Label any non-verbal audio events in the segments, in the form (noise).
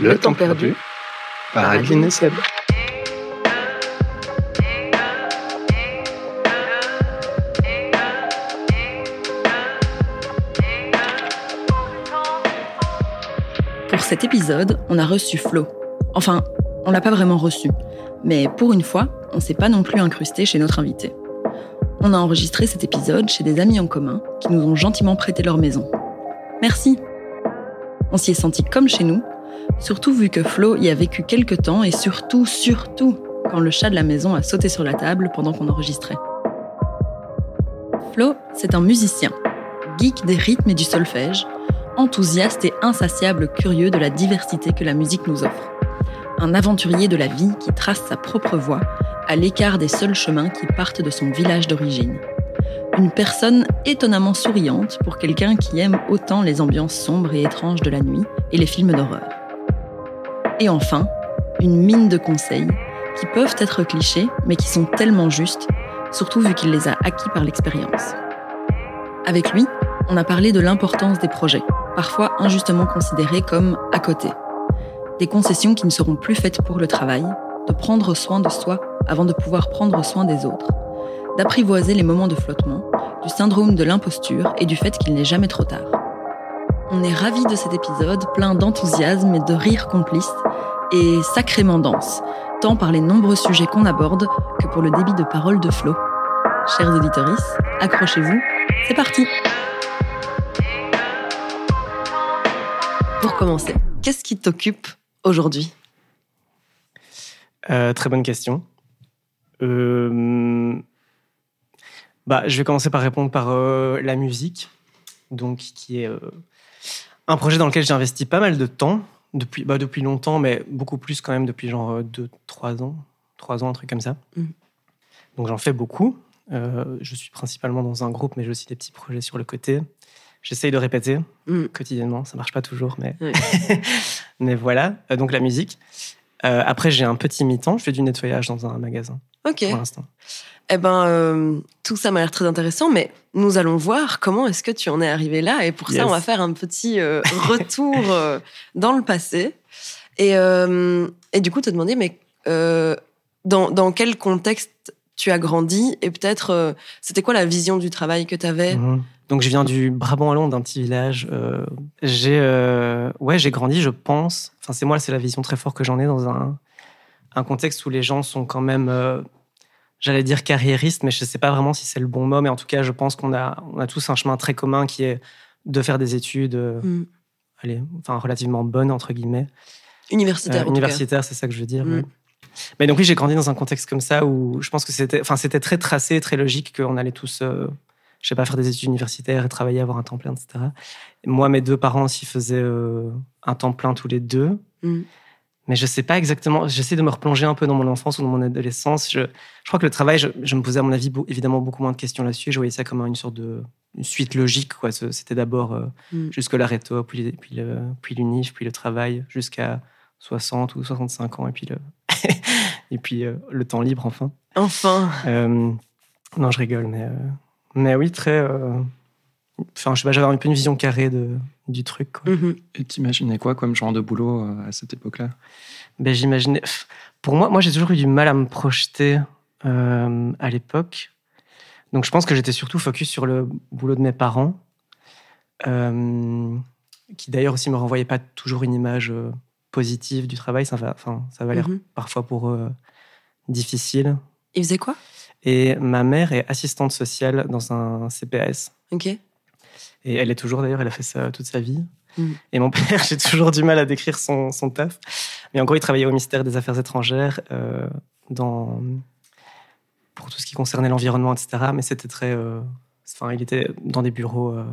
Le, temps perdu, par Adeline Seb. Pour cet épisode, on a reçu Flo. Enfin, on l'a pas vraiment reçu. Mais pour une fois, on s'est pas non plus incrusté chez notre invité. On a enregistré cet épisode chez des amis en commun qui nous ont gentiment prêté leur maison. Merci. On s'y est senti comme chez nous, surtout vu que Flo y a vécu quelques temps et surtout, surtout, quand le chat de la maison a sauté sur la table pendant qu'on enregistrait. Flo, c'est un musicien, geek des rythmes et du solfège, enthousiaste et insatiable curieux de la diversité que la musique nous offre. Un aventurier de la vie qui trace sa propre voie, à l'écart des seuls chemins qui partent de son village d'origine. Une personne étonnamment souriante pour quelqu'un qui aime autant les ambiances sombres et étranges de la nuit et les films d'horreur. Et enfin, une mine de conseils qui peuvent être clichés mais qui sont tellement justes, surtout vu qu'il les a acquis par l'expérience. Avec lui, on a parlé de l'importance des projets, parfois injustement considérés comme à côté. Des concessions qui ne seront plus faites pour le travail, de prendre soin de soi avant de pouvoir prendre soin des autres, d'apprivoiser les moments de flottement, du syndrome de l'imposture et du fait qu'il n'est jamais trop tard. On est ravis de cet épisode plein d'enthousiasme et de rires complices et sacrément dense, tant par les nombreux sujets qu'on aborde que pour le débit de parole de Flo. Chers auditeurs, accrochez-vous, c'est parti Pour commencer, qu'est-ce qui t'occupe aujourd'hui? Euh, Très bonne question. Euh, bah, je vais commencer par répondre par euh, la musique, donc qui est un projet dans lequel j'ai investi pas mal de temps depuis, bah, depuis longtemps, mais beaucoup plus quand même depuis genre 2-3 ans, 3 ans, un truc comme ça. Mhm. Donc j'en fais beaucoup. Euh, je suis principalement dans un groupe, mais j'ai aussi des petits projets sur le côté. J'essaye de répéter Mm. quotidiennement, ça marche pas toujours, mais, (laughs) mais voilà. Euh, donc la musique. Euh, après, j'ai un petit mi-temps, je fais du nettoyage dans un magasin pour l'instant. Eh ben, euh, tout ça m'a l'air très intéressant, mais nous allons voir comment est-ce que tu en es arrivé là. Et pour ça, on va faire un petit euh, retour euh, dans le passé. Et, et du coup, te demander, mais dans, dans quel contexte tu as grandi? Et peut-être, c'était quoi la vision du travail que tu avais Mhm. Donc je viens du Brabant wallon, d'un petit village. J'ai ouais, j'ai grandi, je pense. Enfin, c'est moi, c'est la vision très forte que j'en ai dans un un contexte où les gens sont quand même, j'allais dire carriéristes, mais je sais pas vraiment si c'est le bon mot. Mais en tout cas, je pense qu'on a on a tous un chemin très commun qui est de faire des études, euh, Hmm. allez, enfin relativement bonnes entre guillemets. Universitaire, Euh, universitaire, c'est ça que je veux dire. Mm. ouais. Mais donc oui, j'ai grandi dans un contexte comme ça où je pense que c'était, enfin c'était très tracé, très logique qu'on allait tous, euh, je sais pas, faire des études universitaires et travailler, avoir un temps plein, etc. Et moi, mes deux parents aussi faisaient euh, un temps plein tous les deux. Mm. Mais je sais pas exactement. J'essaie de me replonger un peu dans mon enfance ou dans mon adolescence. Je, je crois que le travail, je, je me posais à mon avis évidemment beaucoup moins de questions là-dessus. Je voyais ça comme une sorte de une suite logique. Quoi. C'était d'abord euh, Mm. jusque la réto, puis, puis, le, puis l'unif, puis le travail, jusqu'à 60 ou 65 ans, et puis le, (laughs) et puis, euh, le temps libre, enfin. Enfin. Euh, non, je rigole, mais, euh, mais oui, très. Enfin, je sais pas, j'avais un peu une vision carrée de, du truc. Quoi. Mhm. Et t'imaginais quoi comme genre de boulot euh, à cette époque-là? Ben, j'imaginais. Pour moi, moi j'ai toujours eu du mal à me projeter euh, à l'époque. Donc, je pense que j'étais surtout focus sur le boulot de mes parents, euh, qui d'ailleurs aussi me renvoyaient pas toujours une image euh, positive du travail. Ça va, enfin, ça va l'air Mhm. parfois pour eux difficile. Il faisait quoi? Et ma mère est assistante sociale dans un CPS. Ok. Et elle est toujours d'ailleurs, elle a fait ça toute sa vie. Mm. Et mon (laughs) père, j'ai toujours du mal à décrire son, son taf. Mais en gros, il travaillait au ministère des Affaires étrangères euh, dans, pour tout ce qui concernait l'environnement, etc. Mais c'était très. euh, Enfin, il était dans des bureaux. euh,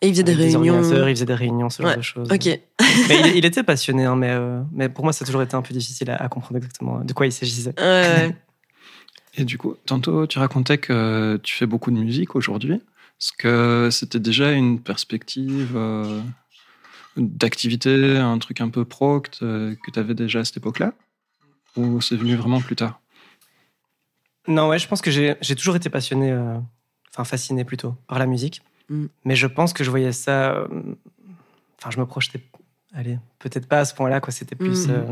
Et il faisait des réunions. il faisait des réunions, ce genre Ouais, de choses. Ok. Mais il, il était passionné, hein, mais, euh, mais pour moi, ça a toujours été un peu difficile à, à comprendre exactement de quoi il s'agissait. Et du coup, tantôt, tu racontais que tu fais beaucoup de musique aujourd'hui. Est-ce que c'était déjà une perspective euh, d'activité, un truc un peu pro que tu avais déjà à cette époque-là? Ou c'est venu vraiment plus tard? Non, ouais, je pense que j'ai toujours été passionné, euh, enfin fasciné plutôt, par la musique. Mm. Mais je pense que je voyais ça. euh, Enfin, je me projetais allez, peut-être pas à ce point-là, quoi. C'était plus euh,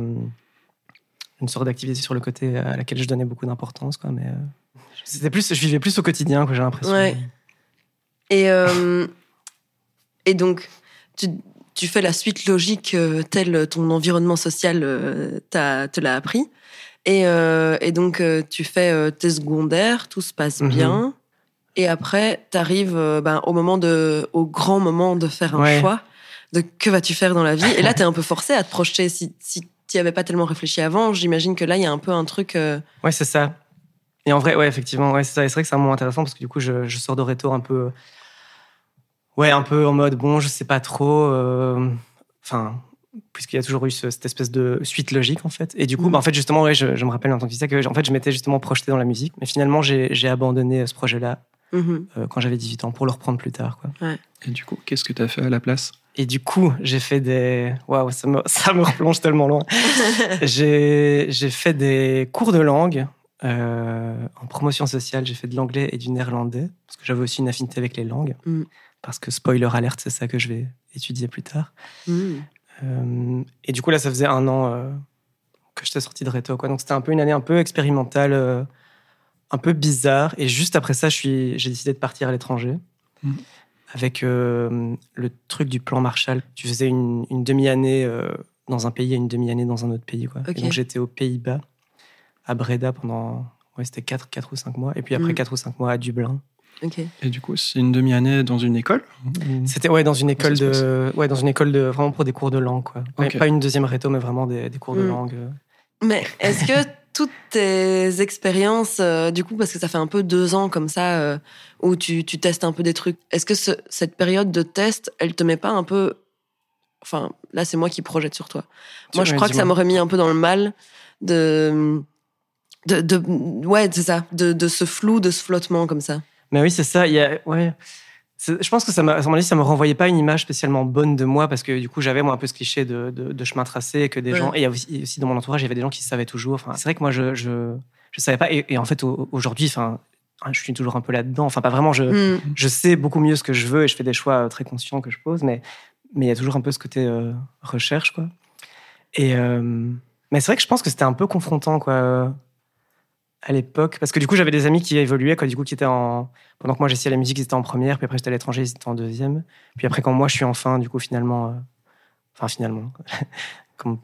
une sorte d'activité sur le côté à laquelle je donnais beaucoup d'importance, quoi. Mais euh, c'était plus, je vivais plus au quotidien, quoi. J'ai l'impression. Ouais. Et, euh, et donc, tu, tu fais la suite logique euh, tel ton environnement social euh, t'a- te l'a appris. Et, euh, et donc, euh, tu fais tes secondaires, tout se passe Mhm. bien. Et après, tu arrives ben, au, moment de, au grand moment de faire un Ouais. choix, de que vas-tu faire dans la vie. Et là, tu es un peu forcé à te projeter. Si, si tu n'y avais pas tellement réfléchi avant, j'imagine que là, il y a un peu un truc... Ouais, c'est ça. Et en vrai, ouais, effectivement, ouais, c'est ça. Vrai que c'est un moment intéressant parce que du coup, je, je sors de Réto un peu. Ouais, un peu en mode, bon, je sais pas trop. euh, Enfin, puisqu'il y a toujours eu ce- cette espèce de suite logique, en fait. Et du coup, bah, en fait, justement, ouais, je, je me rappelle en tant que fils que en fait, je m'étais justement projeté dans la musique. Mais finalement, j'ai abandonné ce projet-là mhm. euh, quand j'avais 18 ans pour le reprendre plus tard, quoi. Et du coup, qu'est-ce que tu as fait à la place? Et du coup, j'ai fait des. Waouh, ça me, (laughs) ça me replonge tellement loin. (laughs) j'ai j'ai fait des cours de langue euh, en promotion sociale. J'ai fait de l'anglais et du néerlandais parce que j'avais aussi une affinité avec les langues. Mm. Parce que spoiler alerte, c'est ça que je vais étudier plus tard. Mhm. Euh, et du coup, là, ça faisait un an euh, que j'étais sorti de Réto. Quoi. Donc, c'était un peu une année un peu expérimentale, euh, un peu bizarre. Et juste après ça, je suis- j'ai décidé de partir à l'étranger. Mhm. Avec euh, le truc du plan Marshall. Tu faisais une, une demi-année euh, dans un pays et une demi-année dans un autre pays. Quoi. Donc, j'étais aux Pays-Bas, à Breda, pendant. Ouais, c'était 4, quatre ou 5 mois. Et puis après Mhm. 4 ou 5 mois à Dublin. Et du coup, c'est une demi-année dans une école C'était ouais, dans une école de. Ouais, dans une école de. Vraiment pour des cours de langue. Quoi. Pas une deuxième réto, mais vraiment des, des cours de Mhm. langue. euh. Mais est-ce que toutes tes expériences, euh, du coup, parce que ça fait un peu deux ans comme ça, euh, où tu, tu testes un peu des trucs, est-ce que ce- cette période de test, elle te met pas un peu. Enfin, là, c'est moi qui projette sur toi. Moi, je crois que ça m'aurait mis un peu dans le mal de. De, de ouais, c'est ça, de, de ce flou, de ce flottement comme ça. Mais oui, c'est ça. Il y a, ouais. C'est- Je pense que ça m'a, ça me renvoyait pas une image spécialement bonne de moi parce que du coup, j'avais moi un peu ce cliché de, de, de chemin tracé et que des Ouais. gens, et il y a aussi, aussi dans mon entourage, il y avait des gens qui savaient toujours. Enfin, c'est vrai que moi, je, je, je savais pas. Et, et en fait, au- aujourd'hui, enfin, je suis toujours un peu là-dedans. Enfin, pas vraiment. Je, Hmm. je sais beaucoup mieux ce que je veux et je fais des choix euh, très conscients que je pose, mais mais il y a toujours un peu ce côté euh, recherche, quoi. Et euh, mais c'est vrai que je pense que c'était un peu confrontant, quoi, à l'époque, parce que du coup j'avais des amis qui évoluaient, quoi, du coup qui étaient en pendant que moi j'essayais la musique, ils étaient en première, puis après j'étais à l'étranger, ils étaient en deuxième, puis après quand moi je suis en fin, du coup finalement, euh, enfin finalement, (laughs) quand,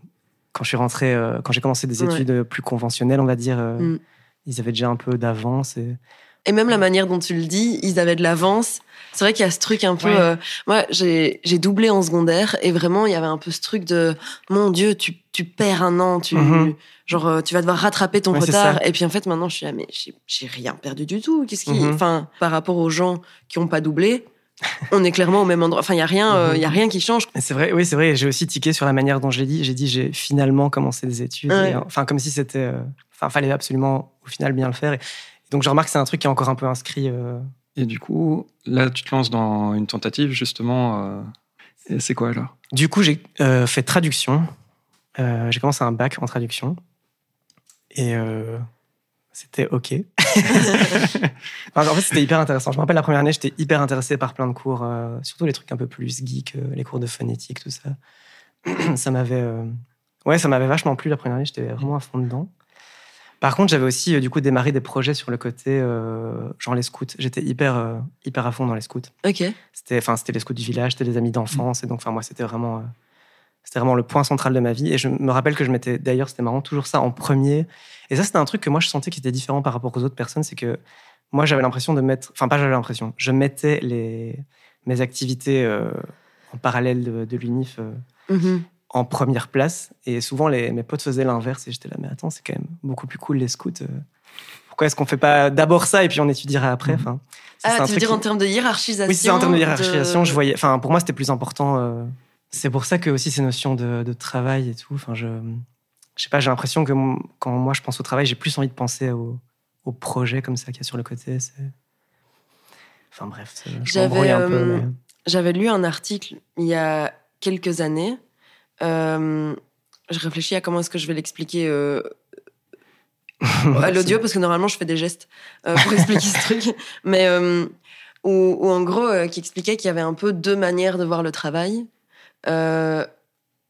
je suis rentré, euh, quand j'ai commencé des Ouais. études plus conventionnelles, on va dire, euh, Mm. ils avaient déjà un peu d'avance et Et même la manière dont tu le dis, ils avaient de l'avance. C'est vrai qu'il y a ce truc un peu. Ouais. euh, moi, j'ai doublé en secondaire et vraiment, il y avait un peu ce truc de mon Dieu, tu, tu perds un an, tu Mhm. genre euh, tu vas devoir rattraper ton Ouais, retard. Et puis en fait, maintenant, je suis là, mais j'ai rien perdu du tout. Qu'est-ce qui, Mhm. enfin, par rapport aux gens qui ont pas doublé, on est clairement au même endroit. Enfin, il y a rien, euh, il y a Mhm. rien qui change. C'est vrai, oui, c'est vrai. J'ai aussi tiqué sur la manière dont je l'ai dit. J'ai dit, j'ai finalement commencé des études. Ouais. Et, enfin, comme si c'était. euh, Enfin, fallait absolument, au final, bien le faire. Et, donc, je remarque que c'est un truc qui est encore un peu inscrit. euh, Et du coup, là, tu te lances dans une tentative, justement. euh, c'est quoi alors? Du coup, j'ai euh, fait traduction. J'ai commencé un bac en traduction. Et c'était OK. (laughs) Enfin, en fait, c'était hyper intéressant. Je me rappelle la première année, j'étais hyper intéressé par plein de cours, surtout les trucs un peu plus geek, les cours de phonétique, tout ça. (clears throat) ça m'avait, ouais, ça m'avait vachement plu la première année. J'étais vraiment à fond dedans. Par contre, j'avais aussi euh, du coup démarré des projets sur le côté, euh, genre les scouts. J'étais hyper, euh, hyper à fond dans les scouts. Ok. C'était, enfin, c'était les scouts du village, c'était des amis d'enfance, et donc, enfin, moi, c'était vraiment, euh, c'était vraiment le point central de ma vie. Et je me rappelle que je mettais, d'ailleurs, c'était marrant, toujours ça en premier. Et ça, c'était un truc que moi, je sentais qui était différent par rapport aux autres personnes, c'est que moi, j'avais l'impression de mettre, enfin, pas j'avais l'impression, je mettais les, mes activités en parallèle de, de l'UNIF Mhm. En première place. Et souvent, les, mes potes faisaient l'inverse, et j'étais là, mais attends, c'est quand même beaucoup plus cool les scouts. euh. pourquoi est-ce qu'on fait pas d'abord ça et puis on étudiera après Mhm. enfin, Ah, tu veux dire en termes de hiérarchisation oui, c'est en termes de hiérarchisation, de- je voyais. Enfin, pour moi, c'était plus important. euh, c'est pour ça que aussi ces notions de, de travail et tout. Enfin, je, je sais pas, j'ai l'impression que quand moi je pense au travail, j'ai plus envie de penser au, au projet comme ça qu'il y a sur le côté. Enfin bref, J'avais, euh, mais- J'avais lu un article il y a quelques années. Euh, je réfléchis à comment est-ce que je vais l'expliquer euh, (laughs) à l'audio parce que normalement je fais des gestes euh, pour (laughs) expliquer ce truc. Mais où, où en gros, qui expliquait qu'il y avait un peu deux manières de voir le travail.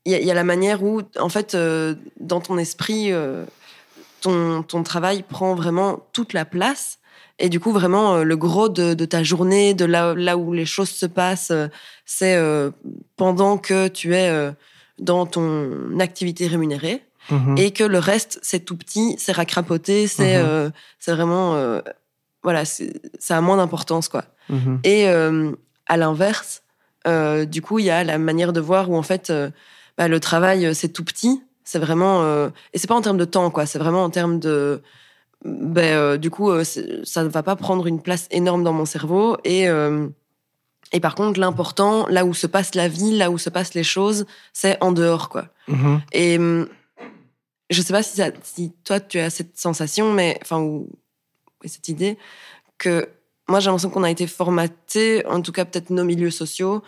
Il y, a la manière où, en fait, euh, dans ton esprit, euh, ton, ton travail prend vraiment toute la place. Et du coup, vraiment, euh, le gros de, de, ta journée, de là, là où les choses se passent, c'est pendant que tu es dans ton activité rémunérée. Mhm. Et que le reste, c'est tout petit, c'est racrapoté, c'est Mhm. c'est vraiment. voilà, c'est- ça a moins d'importance, quoi. Mhm. Et euh, à l'inverse, euh, du coup, il y a la manière de voir où en fait, euh, bah, le travail euh, c'est tout petit. C'est vraiment euh, et c'est pas en termes de temps quoi. C'est vraiment en termes de ben, euh, du coup, euh, ça ne va pas prendre une place énorme dans mon cerveau et euh, et par contre, l'important, là où se passe la vie, là où se passent les choses, c'est en dehors quoi. Mhm. Et hum, je sais pas si, ça, si toi tu as cette sensation, mais enfin ou ou cette idée que moi j'ai l'impression qu'on a été formaté, en tout cas peut-être nos milieux sociaux,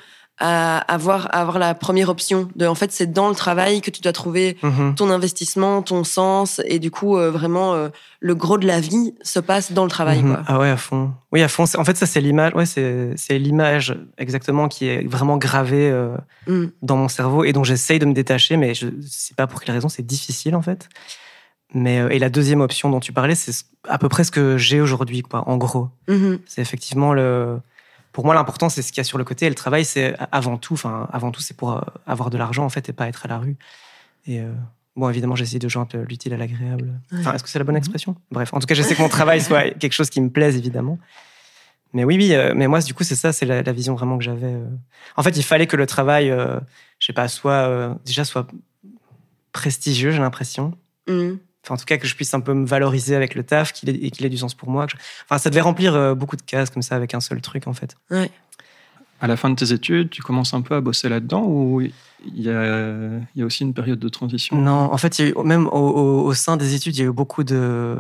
à avoir à avoir la première option de en fait c'est dans le travail que tu dois trouver Mhm. ton investissement, ton sens et du coup euh, vraiment euh, le gros de la vie se passe dans le travail Mhm. quoi. Ah ouais, à fond. Oui, à fond. En fait, ça, c'est l'image. Ouais, c'est c'est l'image exactement qui est vraiment gravée euh, Mm. dans mon cerveau et dont j'essaye de me détacher, mais je sais pas pour quelle raison. C'est difficile en fait. Mais et la deuxième option dont tu parlais, c'est ce- à peu près ce que j'ai aujourd'hui, quoi. En gros, Mhm. c'est effectivement le. Pour moi, l'important, c'est ce qu'il y a sur le côté. Et le travail, c'est avant tout. Enfin, avant tout, c'est pour euh, avoir de l'argent en fait et pas être à la rue. Et euh, bon, évidemment, j'essaie de joindre l'utile à l'agréable. Enfin, est-ce que c'est la bonne expression? Bref, en tout cas, j'essaie que mon travail (laughs) soit quelque chose qui me plaise, évidemment. Mais oui, oui, euh, mais moi, du coup, c'est ça, c'est la, la vision vraiment que j'avais. En fait, il fallait que le travail, euh, je sais pas, soit euh, déjà soit prestigieux, j'ai l'impression. Mhm. Enfin, en tout cas, que je puisse un peu me valoriser avec le taf, qu'il ait, et qu'il ait du sens pour moi. je- Enfin, ça devait remplir euh, beaucoup de cases comme ça avec un seul truc, en fait. À la fin de tes études, tu commences un peu à bosser là-dedans ou il y a, il y a aussi une période de transition? Non, en fait, il y a eu- même au, au- au sein des études, il y a eu beaucoup de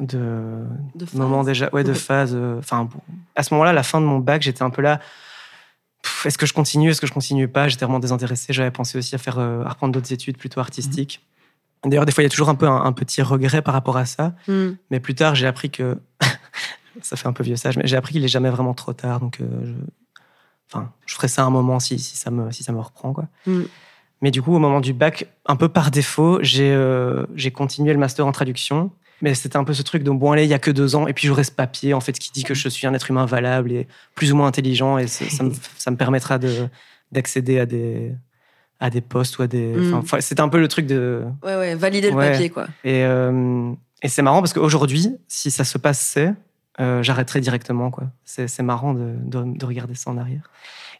de moments déjà, ouais, de phases. euh, Enfin, bon, à ce moment-là, à la fin de mon bac, j'étais un peu là. pff, Est-ce que je continue Est-ce que je continue pas? J'étais vraiment désintéressé. J'avais pensé aussi à faire, euh, à reprendre d'autres études plutôt artistiques. D'ailleurs, des fois, il y a toujours un peu un, un petit regret par rapport à ça. Mhm. Mais plus tard, j'ai appris que (laughs) ça fait un peu vieux sage, mais j'ai appris qu'il est jamais vraiment trop tard. Donc, euh, je... enfin, je ferai ça un moment si, si ça me si ça me reprend, quoi. Mm. Mais du coup, au moment du bac, un peu par défaut, j'ai euh, j'ai continué le master en traduction. Mais c'était un peu ce truc de bon allez, il y a que deux ans, et puis j'aurai ce papier en fait qui dit que je suis un être humain valable et plus ou moins intelligent, et ça, me, ça me permettra de d'accéder à des à des postes ou à des. Mm. Enfin, c'était un peu le truc de Ouais ouais, valider le papier quoi. et, euh, et c'est marrant parce qu'aujourd'hui, si ça se passait, euh, j'arrêterais directement. quoi. C'est marrant de, de- de regarder ça en arrière.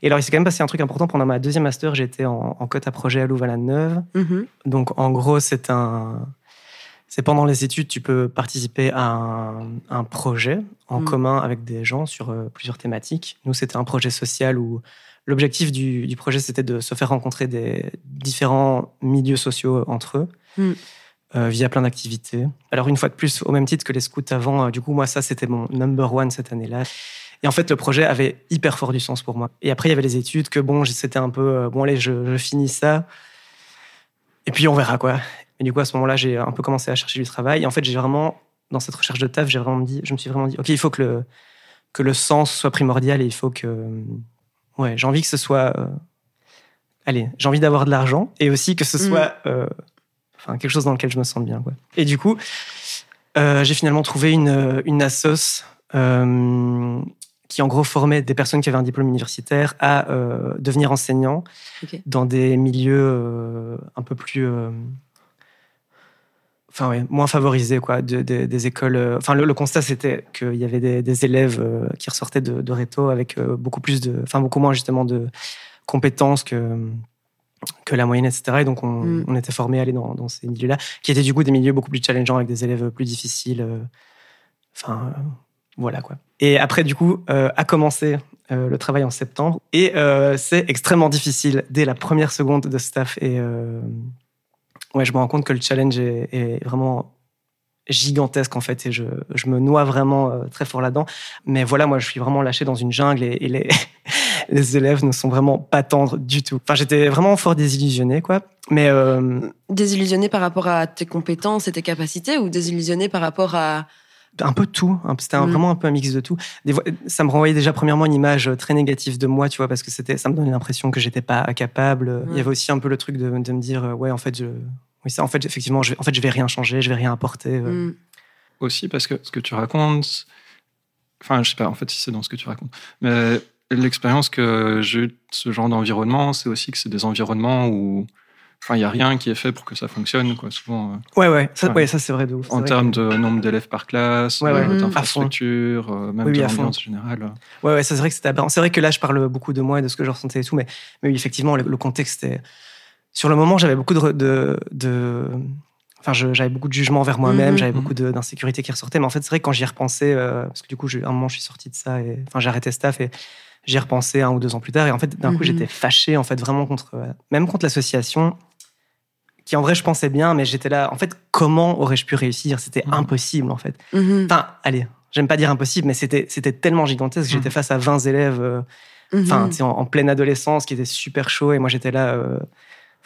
Et alors, il s'est quand même passé un truc important. Pendant ma deuxième master, j'étais en, en cote à projet à Louvain-la-Neuve. Mhm. Donc, en gros, c'est un. C'est pendant les études, tu peux participer à un, un projet en Mm. commun avec des gens sur euh, plusieurs thématiques. Nous, c'était un projet social où l'objectif du, du projet, c'était de se faire rencontrer des différents milieux sociaux entre eux Mm. euh, via plein d'activités. Alors, une fois de plus, au même titre que les scouts avant, euh, du coup, moi, ça, c'était mon number one cette année-là. Et en fait, le projet avait hyper fort du sens pour moi. Et après, il y avait les études que, bon, c'était un peu, euh, bon, allez, je, je finis ça. Et puis, on verra, quoi. Et du coup, à ce moment-là, j'ai un peu commencé à chercher du travail. Et en fait, j'ai vraiment, dans cette recherche de taf, j'ai vraiment dit, je me suis vraiment dit, OK, il faut que le, que le sens soit primordial et il faut que. Ouais, j'ai envie que ce soit. euh, allez, j'ai envie d'avoir de l'argent et aussi que ce Mm. soit. euh, enfin, quelque chose dans lequel je me sente bien, quoi. Et du coup, euh, j'ai finalement trouvé une, une assos qui, en gros, formait des personnes qui avaient un diplôme universitaire à euh, devenir enseignants dans des milieux euh, un peu plus. euh, Enfin, ouais, moins favorisés, quoi, de- de- des écoles. euh, Enfin, le, le constat, c'était qu'il y avait des, des élèves euh, qui ressortaient de, de Réto avec euh, beaucoup plus de. Enfin, beaucoup moins, justement, de compétences que, que la moyenne, etc. Et donc, on, Mm. on était formés à aller dans, dans ces milieux-là, qui étaient du coup des milieux beaucoup plus challengeants avec des élèves plus difficiles. Enfin, euh, voilà, quoi. Et après, du coup, euh, a commencé euh, le travail en septembre. Et c'est extrêmement difficile dès la première seconde de staff. Et ouais, je me rends compte que le challenge est, est vraiment gigantesque en fait et je, je me noie vraiment euh, très fort là-dedans mais voilà moi je suis vraiment lâché dans une jungle et, et les, (laughs) les élèves ne sont vraiment pas tendres du tout enfin j'étais vraiment fort désillusionné quoi mais euh, Désillusionné par rapport à tes compétences et tes capacités ou désillusionné par rapport à un peu tout. hein. C'était Mm. vraiment un peu un mix de tout. Des fois, ça me renvoyait déjà premièrement une image très négative de moi, tu vois, parce que c'était, ça me donnait l'impression que j'étais pas capable. Il y avait aussi un peu le truc de, de me dire, euh, ouais, en fait, je, oui, ça, en fait, effectivement, je, vais- en fait, je vais rien changer, je vais rien apporter. euh. Mm. aussi parce que ce que tu racontes, enfin, je sais pas en fait si c'est dans ce que tu racontes, mais l'expérience que j'ai eue de ce genre d'environnement, c'est aussi que c'est des environnements où, enfin, il y a rien qui est fait pour que ça fonctionne, quoi. Souvent, euh, Ouais, ouais, ça, Ouais. ouais, ça c'est vrai de ouf. en termes que- de nombre d'élèves par classe, Ouais, ouais. euh, d'infrastructure, même Oui, oui, de l'ambiance générale. Ouais, ouais, ça, c'est vrai que c'était. C'est vrai que là, je parle beaucoup de moi et de ce que je ressentais et tout, mais, mais oui, effectivement, le, le contexte était. Sur le moment, j'avais beaucoup de. de, de- Enfin, j'avais beaucoup de jugement envers moi-même, Mhm. j'avais beaucoup de- d'insécurité qui ressortait. Mais en fait, c'est vrai que quand j'y ai repensé, euh, parce que du coup, à un moment, je suis sorti de ça, et, enfin, j'ai arrêté staff et j'y ai repensé un ou deux ans plus tard. Et en fait, d'un coup, Mhm. j'étais fâché, en fait, vraiment contre. euh, même contre l'association, qui en vrai, je pensais bien, mais j'étais là. En fait, comment aurais-je pu réussir? C'était Mhm. impossible, en fait. Mhm. Enfin, allez, j'aime pas dire impossible, mais c'était c'était tellement gigantesque. J'étais Mhm. face à 20 élèves, euh, enfin, Mhm. en pleine adolescence, qui étaient super chauds, et moi j'étais là.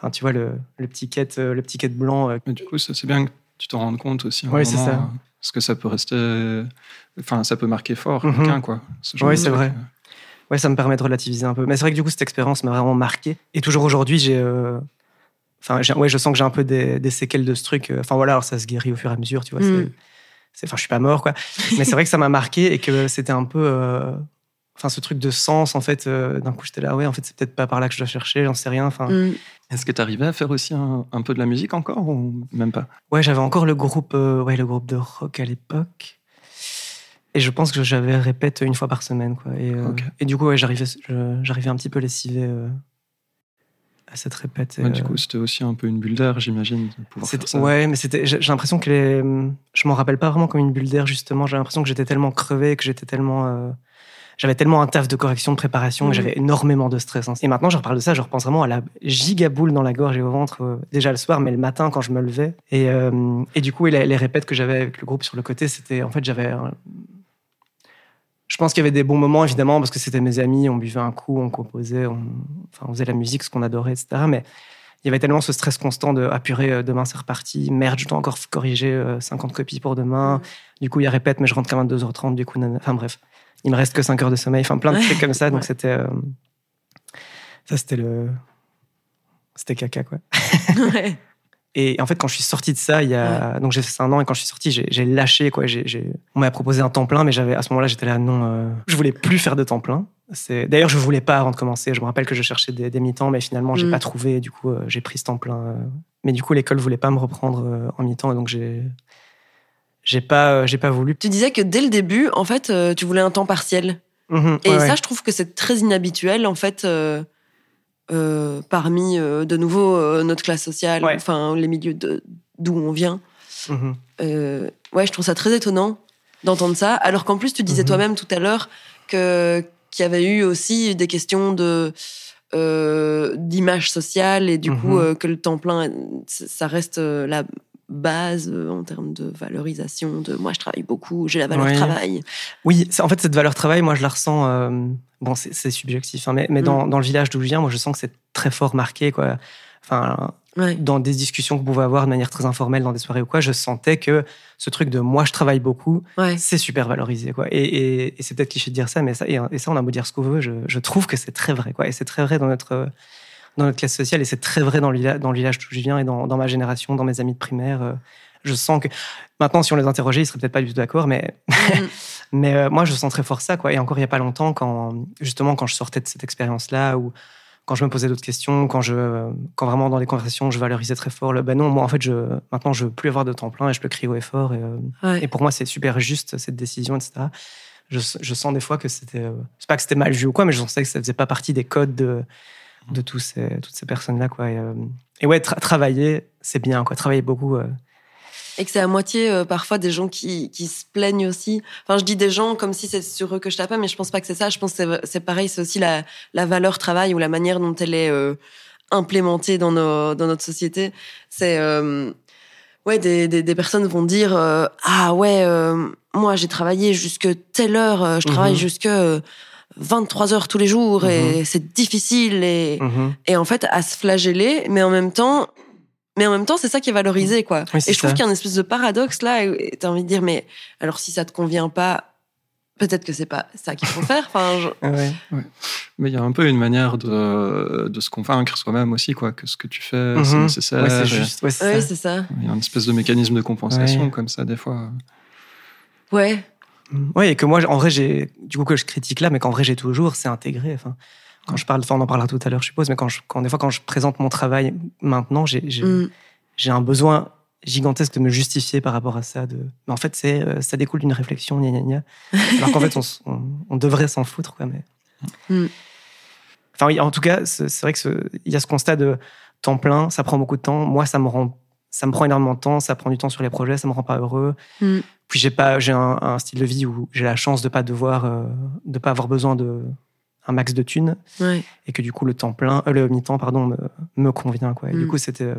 Euh, Enfin, tu vois le, le petit quête, euh, le petit quête blanc. euh, Mais du coup, c'est bien que tu t'en rendes compte aussi. Ouais, c'est ça. euh, Parce que ça peut rester, enfin, ça peut marquer fort Mhm. quelqu'un, quoi. ce de c'est vrai. Ouais, ça me permet de relativiser un peu. Mais c'est vrai que du coup, cette expérience m'a vraiment marqué. Et toujours aujourd'hui, j'ai. euh, Enfin, j'ai- ouais, je sens que j'ai un peu des, des séquelles de ce truc. Enfin, voilà, alors ça se guérit au fur et à mesure, tu vois. Mm. c'est- Enfin, je suis pas mort, quoi. (laughs) Mais c'est vrai que ça m'a marqué et que c'était un peu. euh, Enfin, ce truc de sens, en fait, euh, d'un coup, j'étais là, ouais, en fait, c'est peut-être pas par là que je dois chercher, j'en sais rien. Enfin, Mm. Est-ce que tu arrivais à faire aussi un, un peu de la musique encore ou même pas? Ouais, j'avais encore le groupe, euh, ouais, le groupe de rock à l'époque. Et je pense que j'avais répète une fois par semaine, quoi. Et, euh, et du coup, ouais, j'arrivais, un petit peu lessivé euh, à cette répète. et, Ouais, Du coup, c'était aussi un peu une bulle d'air, j'imagine, de pouvoir faire ça. ouais, mais c'était, j'ai j'ai l'impression que les, je m'en rappelle pas vraiment comme une bulle d'air justement. J'ai l'impression que j'étais tellement crevé, que j'étais tellement, j'avais tellement un taf de correction, de préparation, Mhm. j'avais énormément de stress. hein. Et maintenant, je reparle de ça, je repense vraiment à la gigaboule dans la gorge et au ventre, euh, déjà le soir, mais le matin quand je me levais. Et, euh, et du coup, les, les répètes que j'avais avec le groupe sur le côté, c'était, en fait, j'avais, un- je pense qu'il y avait des bons moments évidemment parce que c'était mes amis, on buvait un coup, on composait, on, enfin, on faisait la musique, ce qu'on adorait, etc. Mais il y avait tellement ce stress constant de ah purée, euh, demain c'est reparti, merde, je dois encore corriger euh, 50 copies pour demain. Du coup, il y a répète, mais je rentre qu'à 22h30, du coup, nana. enfin bref, il me reste que 5 heures de sommeil, enfin plein de Ouais. trucs comme ça. Donc Ouais. c'était. euh, Ça, c'était le. C'était caca, quoi. (laughs) Ouais. Et en fait, quand je suis sorti de ça, il y a. Donc j'ai fait ça un an, et quand je suis sorti, j'ai lâché, quoi. On m'a proposé un temps plein, mais j'avais à ce moment-là, j'étais là, non, euh, je voulais plus faire de temps plein. D'ailleurs, je voulais pas avant de commencer. Je me rappelle que je cherchais des, des mi-temps, mais finalement, j'ai Mm. pas trouvé. Du coup, euh, j'ai pris ce temps plein. Mais du coup, l'école voulait pas me reprendre en mi-temps, et donc j'ai. J'ai pas, euh, j'ai pas voulu. Tu disais que dès le début, en fait, euh, tu voulais un temps partiel. Mhm, Et ouais, ça, ouais. je trouve que c'est très inhabituel, en fait, euh, euh, parmi, euh, de nouveau, notre classe sociale, Ouais. enfin, les milieux d'où on vient. Euh, ouais, je trouve ça très étonnant d'entendre ça. Alors qu'en plus, tu disais Mhm. toi-même tout à l'heure que qu'il y avait eu aussi des questions de d'image sociale et du coup Mhm. que le temps plein, ça reste la base euh, en termes de valorisation. De moi, je travaille beaucoup, j'ai la valeur Ouais. travail. Oui, en fait, cette valeur travail, moi, je la ressens. euh, bon, c'est subjectif, hein, mais, mais dans, Mm. dans le village d'où je viens, moi, je sens que c'est très fort marqué, quoi. Enfin, Ouais. dans des discussions que vous pouvez avoir de manière très informelle dans des soirées ou quoi, je sentais que ce truc de moi, je travaille beaucoup, Ouais. c'est super valorisé, quoi. Et, et- et c'est peut-être cliché de dire ça, mais ça, et, et ça, on a beau dire ce qu'on veut, je, je trouve que c'est très vrai, quoi. Et c'est très vrai dans notre dans notre classe sociale, et c'est très vrai dans le, villa- dans le village d'où je viens et dans, dans ma génération, dans mes amis de primaire. euh, je sens que maintenant, si on les interrogeait, ils seraient peut-être pas du tout d'accord, mais Mhm. (laughs) mais euh, moi, je sens très fort ça, quoi. Et encore il y a pas longtemps, quand justement quand je sortais de cette expérience-là, ou quand je me posais d'autres questions, quand je, quand vraiment dans les conversations, je valorisais très fort le. Ben non, moi en fait, je maintenant je veux plus avoir de temps plein et je peux crier haut et fort. Et, euh, Ouais. et pour moi, c'est super juste cette décision, etc. Je, je sens des fois que c'était, c'est pas que c'était mal vu ou quoi, mais je sentais que ça faisait pas partie des codes de de tous ces, toutes ces personnes-là, quoi. Et, euh, et ouais, tra- travailler, c'est bien, quoi. Travailler beaucoup. euh, Et que c'est à moitié euh, parfois des gens qui, qui se plaignent aussi. Enfin, je dis des gens comme si c'est sur eux que je tape, mais je pense pas que c'est ça. Je pense que c'est- c'est pareil, c'est aussi la, la valeur travail ou la manière dont elle est implémentée dans, nos, dans notre société. C'est. ouais, des, des, des personnes vont dire Ah ouais, moi j'ai travaillé jusque telle heure, je travaille Mhm. jusque. Euh, 23 heures tous les jours et c'est difficile et, mhm. et en fait à se flageller mais en même temps Mais en même temps, c'est ça qui est valorisé, quoi. Oui, et je trouve qu'il y a un espèce de paradoxe là. Et t'as envie de dire, mais alors si ça te convient pas, peut-être que c'est pas ça qu'il faut faire. Enfin, je- (laughs) Ouais. Mais il y a un peu une manière de, de se convaincre soi-même aussi, quoi, que ce que tu fais, c'est Mhm. nécessaire. Ouais, c'est juste. Ouais, c'est ouais, ça. Il y a une espèce de mécanisme de compensation Ouais. comme ça, des fois. Ouais. Oui, et que moi, en vrai, j'ai, du coup, que je critique là, mais qu'en vrai, j'ai toujours, c'est intégré. Enfin, quand je parle, enfin, on en parlera tout à l'heure, je suppose, mais quand, je, quand des fois, quand je présente mon travail maintenant, j'ai, Mm. j'ai un besoin gigantesque de me justifier par rapport à ça. De... Mais en fait, c'est, euh, ça découle d'une réflexion, gna gna gna. Alors qu'en fait, on, s- on, on devrait s'en foutre, quoi. Mais... Mm. Enfin, oui, en tout cas, c'est, vrai que ce- il y a ce constat de temps plein, ça prend beaucoup de temps. Moi, ça me rend, ça me prend énormément de temps, ça prend du temps sur les projets, ça me rend pas heureux. Mm. Puis j'ai pas, j'ai un, un style de vie où j'ai la chance de pas devoir, euh, de pas avoir besoin de un max de thunes Ouais. et que du coup le temps plein, euh, le mi-temps pardon me, me convient quoi. Et du Mm. coup c'était, euh,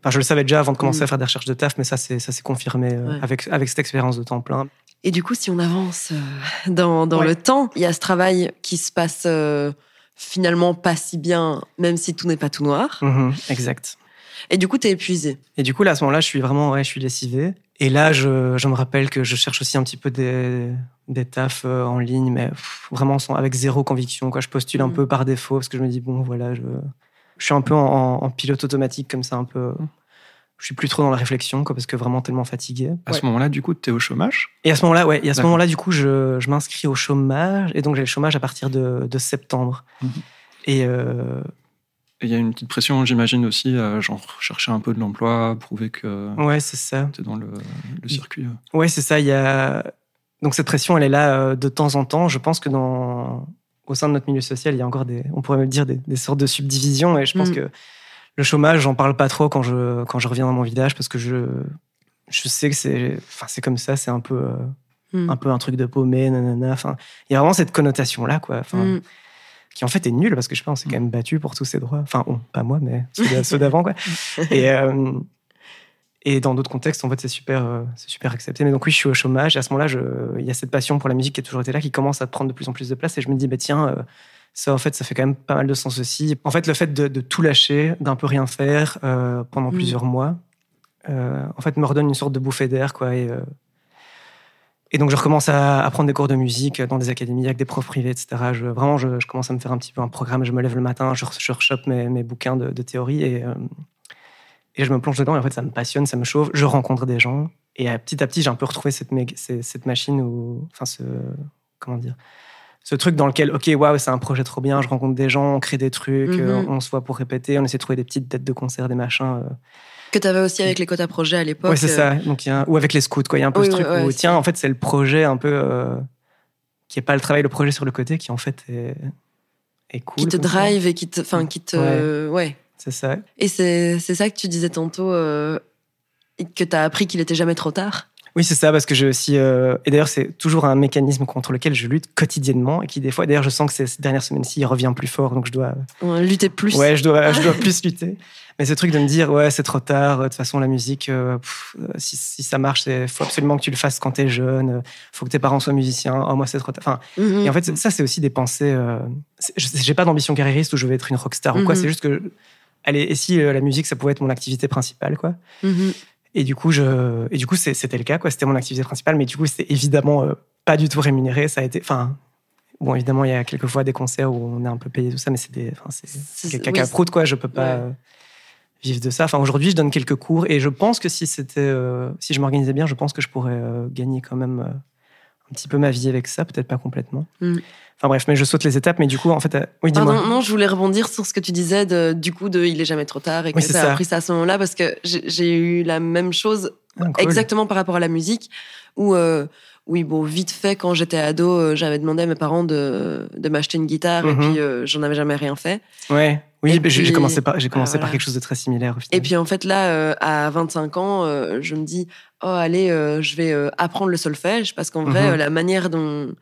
enfin je le savais déjà avant de commencer Mm. à faire des recherches de taf, mais ça c'est ça s'est confirmé Ouais. avec avec cette expérience de temps plein. Et du coup, si on avance dans, dans Ouais. le temps, il y a ce travail qui se passe finalement pas si bien, même si tout n'est pas tout noir. Mhm, exact. Et du coup, t'es épuisé. Et du coup, là, à ce moment-là, je suis vraiment, ouais, je suis lessivé. Et là, je, je me rappelle que je cherche aussi un petit peu des, des tafs euh, en ligne, mais pff, vraiment sans, avec zéro conviction. Quoi. Je postule un Mhm. peu par défaut parce que je me dis, bon, voilà, je, je suis un peu en, en pilote automatique comme ça, un peu. Je suis plus trop dans la réflexion, quoi, parce que vraiment tellement fatigué. À Ouais. ce moment-là, du coup, tu es au chômage? Et à ce moment-là, ouais, et à ce moment-là, du coup, je, je m'inscris au chômage, et donc j'ai le chômage à partir de, de septembre. Mhm. Et euh, Et il y a une petite pression, j'imagine aussi, à genre chercher un peu de l'emploi, prouver que ouais, c'est ça. tu es dans le, le circuit. Ouais, c'est ça. Il y a donc cette pression, elle est là euh, de temps en temps. Je pense que dans au sein de notre milieu social, il y a encore des, on pourrait même dire des, des sortes de subdivisions. Et je pense Mm. que le chômage, j'en parle pas trop quand je quand je reviens dans mon village parce que je je sais que c'est enfin c'est comme ça. C'est un peu euh, Mm. un peu un truc de paumé, nanana. Enfin, il y a vraiment cette connotation là, quoi. Enfin, Mm. Qui en fait est nulle parce que je sais pas, on s'est quand même battu pour tous ces droits. Enfin, on, pas moi, mais ceux d'a- (laughs) ceux d'avant, quoi. Et, euh, et dans d'autres contextes, en fait, c'est super, euh, c'est super accepté. Mais donc, oui, je suis au chômage. Et à ce moment-là, il y a cette passion pour la musique qui a toujours été là, qui commence à prendre de plus en plus de place. Et je me dis, bah, tiens, euh, ça, en fait, ça fait quand même pas mal de sens aussi. En fait, le fait de, de tout lâcher, d'un peu rien faire pendant Mm. plusieurs mois, en fait, me redonne une sorte de bouffée d'air, quoi. Et, et donc, je recommence à, à prendre des cours de musique dans des académies avec des profs privés, etc. Je, vraiment, je, je commence à me faire un petit peu un programme. Je me lève le matin, je, je rechoppe mes, mes bouquins de, de théorie et, euh, et je me plonge dedans. Et en fait, ça me passionne, ça me chauffe. Je rencontre des gens. Et petit à petit, j'ai un peu retrouvé cette, machine où, enfin, ce, comment dire, ce truc dans lequel, ok, waouh, c'est un projet trop bien. Je rencontre des gens, on crée des trucs, Mhm. euh, on se voit pour répéter, on essaie de trouver des petites dates de concert, des machins. euh. Que t'avais aussi avec les quotas projets à l'époque. Ouais, c'est euh, ça. Donc, il y a un- ou avec les scouts, quoi. Il y a un peu Oui, ce truc ouais, où, tiens, en fait, c'est le projet un peu euh, qui est pas le travail, le projet sur le côté, qui en fait est, est cool. Qui te ça. drive et qui te. Enfin, qui te. Ouais. C'est ça. Et c'est ça que tu disais tantôt, euh, que t'as appris qu'il était jamais trop tard? Oui, c'est ça, parce que j'ai aussi. euh, Et d'ailleurs, c'est toujours un mécanisme contre lequel je lutte quotidiennement et qui, des fois, d'ailleurs, je sens que ces dernières semaines-ci, il revient plus fort, donc je dois. Lutter plus. Ouais, je dois, je dois (laughs) plus lutter. Mais ce truc de me dire, ouais, c'est trop tard, de toute façon, la musique, euh, pff, euh, si, si ça marche, il faut absolument que tu le fasses quand t'es jeune, euh, faut que tes parents soient musiciens, oh, moi, c'est trop tard. Enfin, Mhm. et en fait, ça, c'est aussi des pensées. Euh, j'ai pas d'ambition carriériste où je vais être une rockstar ou quoi, Mhm. c'est juste que. Allez, et si euh, la musique, ça pouvait être mon activité principale, quoi. Mhm. Et du coup, je, et du coup, c'était le cas, quoi. C'était mon activité principale, mais du coup, c'était évidemment euh, pas du tout rémunéré. Ça a été, enfin, bon, évidemment, il y a quelquefois des concerts où on est un peu payé tout ça, mais c'est des, c'est oui, caca prout, quoi. Je peux pas Ouais. Vivre de ça. Enfin, aujourd'hui, je donne quelques cours et je pense que si c'était, euh, si je m'organisais bien, je pense que je pourrais euh, gagner quand même euh, un petit peu ma vie avec ça, peut-être pas complètement. Mm. Enfin bref, mais je saute les étapes, mais du coup, en fait, oui, dis-moi. Pardon, non, je voulais rebondir sur ce que tu disais de, du coup de il est jamais trop tard et que Oui, ça a ça. appris ça à ce moment-là parce que j'ai eu la même chose Ah, cool. exactement par rapport à la musique où oui bon vite fait quand j'étais ado j'avais demandé à mes parents de, de m'acheter une guitare et Mhm. puis euh, j'en avais jamais rien fait Ouais. Oui, mais j'ai commencé par, j'ai commencé voilà. par quelque chose de très similaire. au final. et puis en fait là euh, à 25 ans euh, je me dis oh allez euh, je vais apprendre le solfège parce qu'en vrai Mhm. la manière dont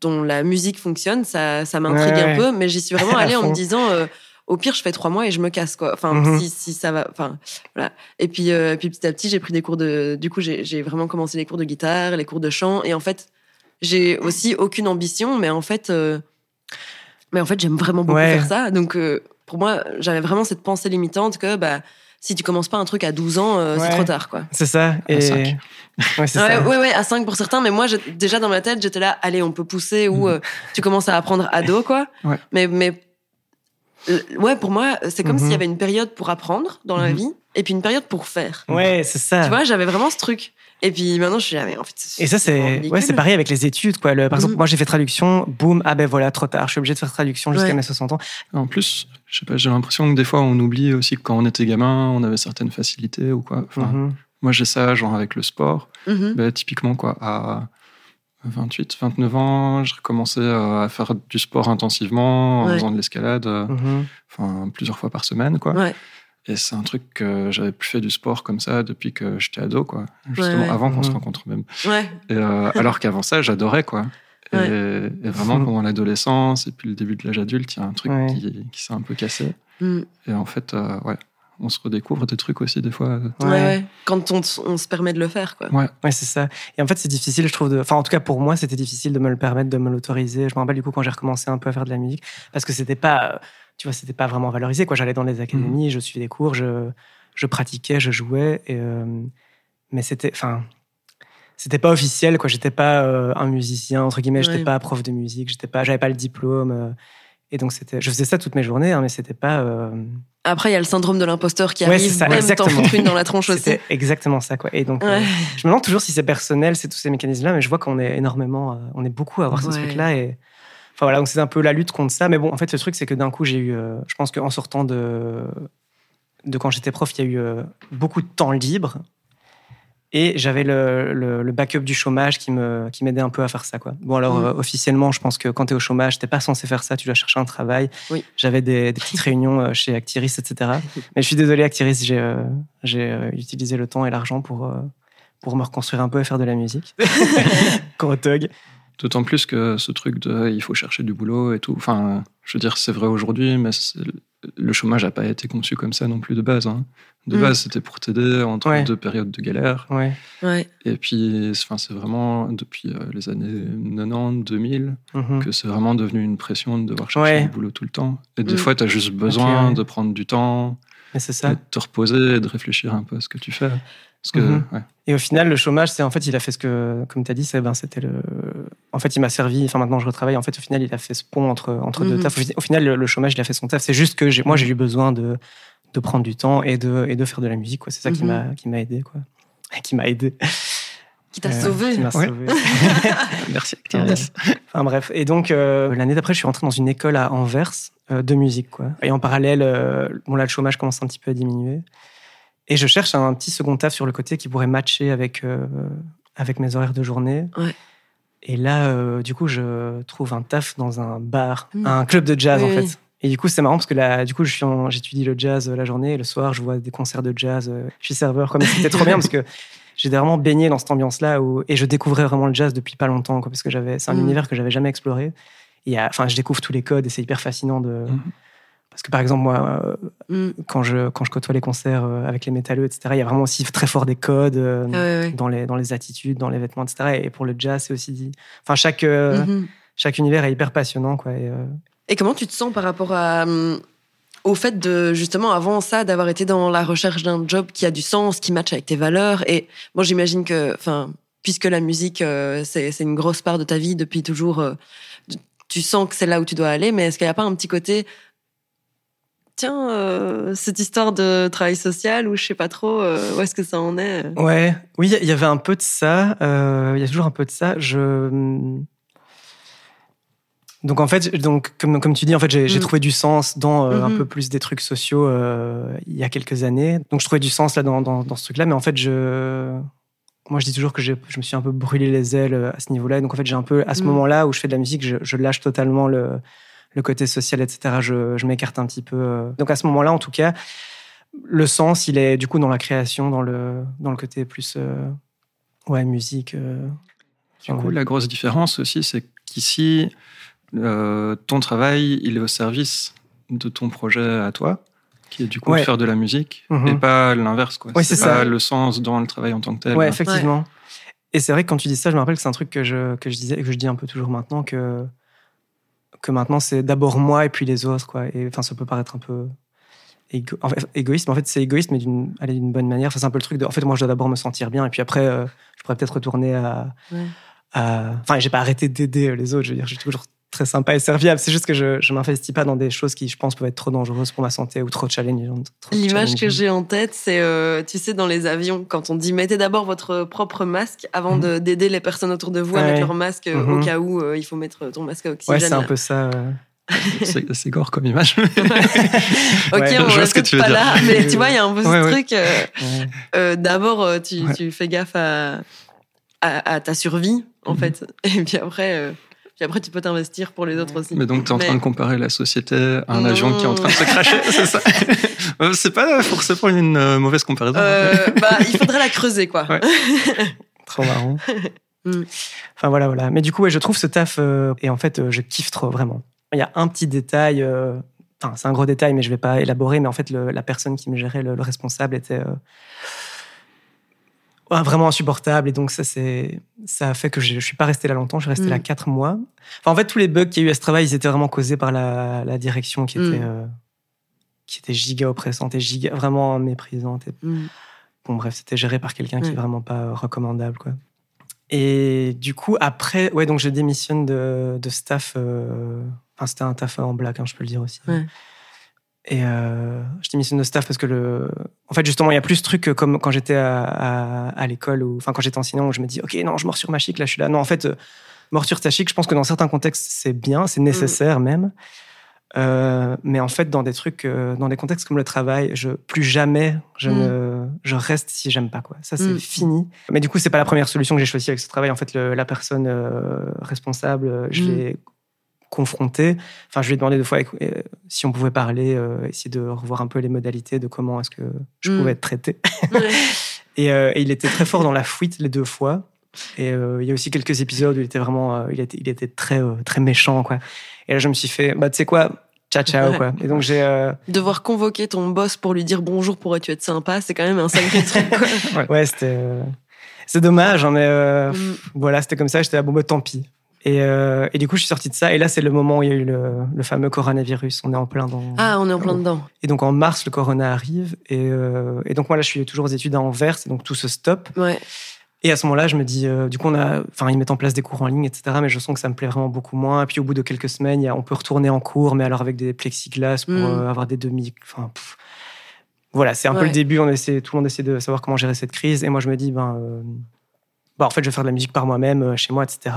dont la musique fonctionne ça ça m'intrigue Ouais, un ouais. peu mais j'y suis vraiment (laughs) allée en me disant au pire, je fais trois mois et je me casse, quoi. Enfin, Mhm. si, si ça va. Enfin, voilà. Et puis, puis petit à petit, j'ai pris des cours de. Du coup, j'ai vraiment commencé les cours de guitare, les cours de chant. Et en fait, j'ai aussi aucune ambition, mais en fait, mais en fait, j'aime vraiment beaucoup Ouais. faire ça. Donc, pour moi, j'avais vraiment cette pensée limitante que bah, si tu commences pas un truc à 12 ans, euh, c'est trop tard. quoi. C'est ça. Et... cinq. Ouais, c'est Ouais, ça. ouais, ouais, à 5 pour certains, mais moi, déjà dans ma tête, j'étais là, allez, on peut pousser ou Mhm. euh, tu commences à apprendre ado, quoi. (laughs) Ouais. Mais, mais euh, ouais, pour moi, c'est comme s'il y avait une période pour apprendre dans la Mhm. vie et puis une période pour faire. Ouais, c'est ça. Tu vois, j'avais vraiment ce truc. Et puis maintenant, je suis là, mais en fait, c'est Et ça, c'est ouais, c'est pareil avec les études. Quoi. Le, par exemple, Mhm. moi, j'ai fait traduction, boum, ah ben voilà, trop tard, je suis obligé de faire traduction jusqu'à Ouais. mes 60 ans. En plus, je sais pas, j'ai l'impression que des fois on oublie aussi que quand on était gamin, on avait certaines facilités ou quoi. Enfin, Mhm. Moi j'ai ça, genre avec le sport. Mhm. Bah, typiquement, quoi, à 28, 29 ans, j'ai recommencé euh, à faire du sport intensivement en Ouais. faisant de l'escalade, euh, Mhm. enfin plusieurs fois par semaine, quoi. Ouais. Et c'est un truc que j'avais plus fait du sport comme ça depuis que j'étais ado, quoi. Justement, ouais. avant qu'on se rencontre même. Ouais. Et, euh, alors qu'avant ça, j'adorais, quoi. Et, Ouais. et vraiment, pendant l'adolescence et puis le début de l'âge adulte, il y a un truc Ouais. qui, qui s'est un peu cassé. Mm. Et en fait, euh, ouais, on se redécouvre des trucs aussi, des fois. Ouais. ouais. Quand on, on se permet de le faire, quoi. Ouais. Ouais, c'est ça. Et en fait, c'est difficile, je trouve. De... Enfin, en tout cas, pour moi, c'était difficile de me le permettre, de me l'autoriser. Je me rappelle du coup quand j'ai recommencé un peu à faire de la musique, parce que c'était pas, euh, tu vois, c'était pas vraiment valorisé. Quoi, j'allais dans les académies, je suivais des cours, je, je pratiquais, je jouais, et, euh, mais c'était, enfin, c'était pas officiel. Quoi, j'étais pas euh, un musicien entre guillemets. J'étais Ouais. pas prof de musique. J'étais pas, j'avais pas le diplôme. euh, et donc c'était, je faisais ça toutes mes journées, hein, mais c'était pas. euh, Après, il y a le syndrome de l'imposteur qui Ouais, arrive, ça, même t'en exactement. foutre une dans la tronche aussi. Exactement ça, quoi. Et donc, Ouais. je me demande toujours si c'est personnel, c'est tous ces mécanismes-là, mais je vois qu'on est énormément, on est beaucoup à avoir ce Ouais. truc-là. Et enfin voilà, donc c'est un peu la lutte contre ça. Mais bon, en fait, le truc, c'est que d'un coup, j'ai eu, je pense qu'en sortant de, de quand j'étais prof, il y a eu beaucoup de temps libre. Et j'avais le, le, le backup du chômage qui me qui m'aidait un peu à faire ça quoi. Bon alors Mm. euh, officiellement, je pense que quand tu es au chômage, t'es pas censé faire ça, tu dois chercher un travail. Oui. J'avais des, des petites (laughs) réunions euh, chez Actiris, etc. Mais je suis désolé Actiris, j'ai euh, j'ai euh, utilisé le temps et l'argent pour euh, pour me reconstruire un peu et faire de la musique. (laughs) Corotog. D'autant plus que ce truc de il faut chercher du boulot et tout. Enfin, je veux dire, c'est vrai aujourd'hui, mais c'est- le chômage n'a pas été conçu comme ça non plus de base. hein. De Mm. base, c'était pour t'aider entre Ouais. deux périodes de galère. Ouais. Ouais. Et puis, enfin, c'est vraiment depuis euh, les années 90, 2000 Mhm. que c'est vraiment devenu une pression de devoir chercher Ouais. du boulot tout le temps. Et des Mm. fois, tu as juste besoin ouais. de prendre du temps, c'est et ça. de te reposer et de réfléchir un peu à ce que tu fais. Parce que, Mhm. ouais. Et au final, le chômage, c'est en fait, il a fait ce que, comme tu as dit, c'est, ben, c'était le. En fait, il m'a servi. Enfin, maintenant, je retravaille. En fait, au final, il a fait ce pont entre, entre deux Mhm. tafs. Au fi- Au final, le, le chômage, il a fait son taf. C'est juste que moi, j'ai eu besoin de, de prendre du temps et de, et de faire de la musique. Quoi. C'est ça qui Mhm. m'a, qui m'a aidé. Quoi. (laughs) Qui m'a aidé. Qui t'a Euh, sauvé. Qui m'a Ouais. sauvé. (laughs) Merci. Euh, Enfin bref. Et donc euh, l'année d'après, je suis rentré dans une école à Anvers euh, de musique, quoi. Et en parallèle, euh, bon là, le chômage commence un petit peu à diminuer. Et je cherche un petit second taf sur le côté qui pourrait matcher avec euh, avec mes horaires de journée. Ouais. Et là, euh, du coup, je trouve un taf dans un bar, Mm. un club de jazz Oui, en fait. oui. Et du coup, c'est marrant parce que là, du coup, j'étudie le jazz euh, la journée et le soir, je vois des concerts de jazz. euh, Je suis serveur, comme c'était trop bien (laughs) parce que j'étais vraiment baigné dans cette ambiance-là où, et je découvrais vraiment le jazz depuis pas longtemps, quoi, parce que j'avais, c'est un Mm. univers que j'avais jamais exploré. Et enfin, je découvre tous les codes et c'est hyper fascinant de. Mhm. Parce que par exemple, moi, euh, Mm. quand je, quand je côtoie les concerts euh, avec les métalleux, etc., il y a vraiment aussi très fort des codes euh, Ah dans, les, dans les attitudes, dans les vêtements, etc. Et pour le jazz, c'est aussi dit. Enfin, chaque, euh, Mhm. chaque univers est hyper passionnant, quoi. Et, euh, Et comment tu te sens par rapport à, hum, au fait de, justement, avant ça, d'avoir été dans la recherche d'un job qui a du sens, qui matche avec tes valeurs Et moi, j'imagine que, enfin, puisque la musique, euh, c'est une grosse part de ta vie depuis toujours, euh, tu- sens que c'est là où tu dois aller, mais est-ce qu'il n'y a pas un petit côté. Tiens, euh, cette histoire de travail social ou je sais pas trop, où est-ce que ça en est Ouais, oui, il y avait un peu de ça. Il y a toujours un peu de ça. Je donc en fait, donc comme comme tu dis, en fait, j'ai Mm. trouvé du sens dans euh, un Mhm. peu plus des trucs sociaux euh, il y a quelques années. Donc je trouvais du sens là dans dans, dans ce truc-là, mais en fait, je moi je dis toujours que je me suis un peu brûlé les ailes euh, à ce niveau-là. Et Donc en fait, j'ai un peu à ce Mm. moment-là où je fais de la musique, je, je lâche totalement le le côté social, etc. Je, je m'écarte un petit peu. Donc à ce moment-là, en tout cas, le sens, il est du coup dans la création, dans le, dans le côté plus euh, ouais, musique. euh. Du coup, la grosse différence aussi, c'est qu'ici, euh, ton travail, il est au service de ton projet à toi, qui est du coup Ouais. de faire de la musique, Mhm. et pas l'inverse. quoi. Ouais, c'est pas ça. le sens dans le travail en tant que tel. Ouais, effectivement. Et c'est vrai que quand tu dis ça, je me rappelle que c'est un truc que je, que je disais et que je dis un peu toujours maintenant que que maintenant c'est d'abord moi et puis les autres, quoi. Et enfin, ça peut paraître un peu égo- en fait, égoïste, mais en fait, c'est égoïste, mais d'une bonne manière. Enfin, c'est un peu le truc de. En fait, moi, je dois d'abord me sentir bien, et puis après, euh, je pourrais peut-être retourner à. Ouais. à- Enfin, j'ai pas arrêté d'aider euh, les autres. Je veux dire, suis toujours très sympa et serviable. C'est juste que je, je m'investis pas dans des choses qui, je pense, peuvent être trop dangereuses pour ma santé ou trop challengeantes. L'image que j'ai en tête, c'est, euh, tu sais, dans les avions, quand on dit mettez d'abord votre propre masque avant Mhm. de- d'aider les personnes autour de vous à Ouais. mettre leur masque euh, au Mhm. cas où euh, il faut mettre ton masque à oxygène. Ouais, c'est un peu ça. euh. C'est gore comme image. (laughs) Ok, Ouais, on je vois est ce que toutes tu veux pas dire. là, mais tu vois, il y a un peu ce Ouais, truc. euh, Ouais. euh, D'abord, tu, Ouais. tu fais gaffe à, à, à ta survie, en Mhm. fait. Et puis après, euh, puis après, tu peux t'investir pour les autres aussi. Mais donc, tu es en Mais- train de comparer la société à un Non. avion qui est en train de se cracher, (laughs) c'est ça (laughs) Euh, C'est pas forcément une euh, mauvaise comparaison. Euh, bah, il faudrait la creuser, quoi. Ouais. (laughs) Trop marrant. Mm. Enfin voilà, voilà. Mais du coup, ouais, je trouve ce taf euh, et en fait, euh, je kiffe trop vraiment. Il y a un petit détail. euh, Enfin, c'est un gros détail, mais je vais pas élaborer. Mais en fait, le- la personne qui me gérait, le, le responsable, était ouais, vraiment insupportable. Et donc ça, c'est ça a fait que je, je suis pas resté là longtemps. Je suis resté Mm. là quatre mois. Enfin, en fait, tous les bugs qu'il y a eu à ce travail, ils étaient vraiment causés par la, la direction qui était Mm. euh, qui était giga oppressante et giga vraiment méprisante. Et Mm. Bon, bref, c'était géré par quelqu'un qui est vraiment pas recommandable, quoi. Et du coup, après, ouais, donc je démissionne de, de staff. euh, Enfin, c'était un taf en black, hein, je peux le dire aussi. Ouais. Et euh, je démissionne de staff parce que le. En fait, justement, il y a plus ce truc que comme quand j'étais à, à, à l'école ou enfin quand j'étais enseignant où je me dis, ok, non, je mords sur ma chic, là, je suis là. Non, en fait, euh, mort sur ta chic, je pense que dans certains contextes, c'est bien, c'est nécessaire même. Euh, mais en fait, dans des trucs, euh, dans des contextes comme le travail, je plus jamais je Mm. ne je reste si j'aime pas quoi. Ça c'est Mm. fini. Mais du coup, c'est pas la première solution que j'ai choisie avec ce travail. En fait, le- la personne euh, responsable, je Mm. l'ai confrontée. Enfin, je lui ai demandé deux fois euh, si on pouvait parler, euh, essayer de revoir un peu les modalités de comment est-ce que je Mm. pouvais être traité. (laughs) Ouais. Et, euh, et il était très fort dans la fuite les deux fois. Et euh, il y a aussi quelques épisodes où il était vraiment, il était, il était très, très méchant, quoi. Et là, je me suis fait, bah, tu sais quoi, ciao, ciao, Ouais. quoi. Et donc, j'ai, euh, Devoir convoquer ton boss pour lui dire bonjour, pourrais-tu être sympa, c'est quand même un sacré truc, quoi. (laughs) ouais, c'était, euh, c'est dommage, hein, mais euh, Mm. voilà, c'était comme ça. J'étais à bon, bah, tant pis. Et, euh, et du coup, je suis sorti de ça. Et là, c'est le moment où il y a eu le, le fameux coronavirus. On est en plein dans. Ah, on est en plein dedans. Et donc, en mars, le corona arrive. Et, euh, et donc, moi, là, je suis toujours aux études à Anvers. Et donc, tout se stoppe. Ouais. Et à ce moment-là, je me dis, euh, du coup, on a, enfin, ils mettent en place des cours en ligne, etc. Mais je sens que ça me plaît vraiment beaucoup moins. Et puis, au bout de quelques semaines, il y a- on peut retourner en cours, mais alors avec des plexiglas pour Mm. avoir des demi. Enfin, voilà, c'est un peu le début. On essaie, tout le monde essaie de savoir comment gérer cette crise. Et moi, je me dis, ben, bah, en fait, je vais faire de la musique par moi-même, chez moi, etc.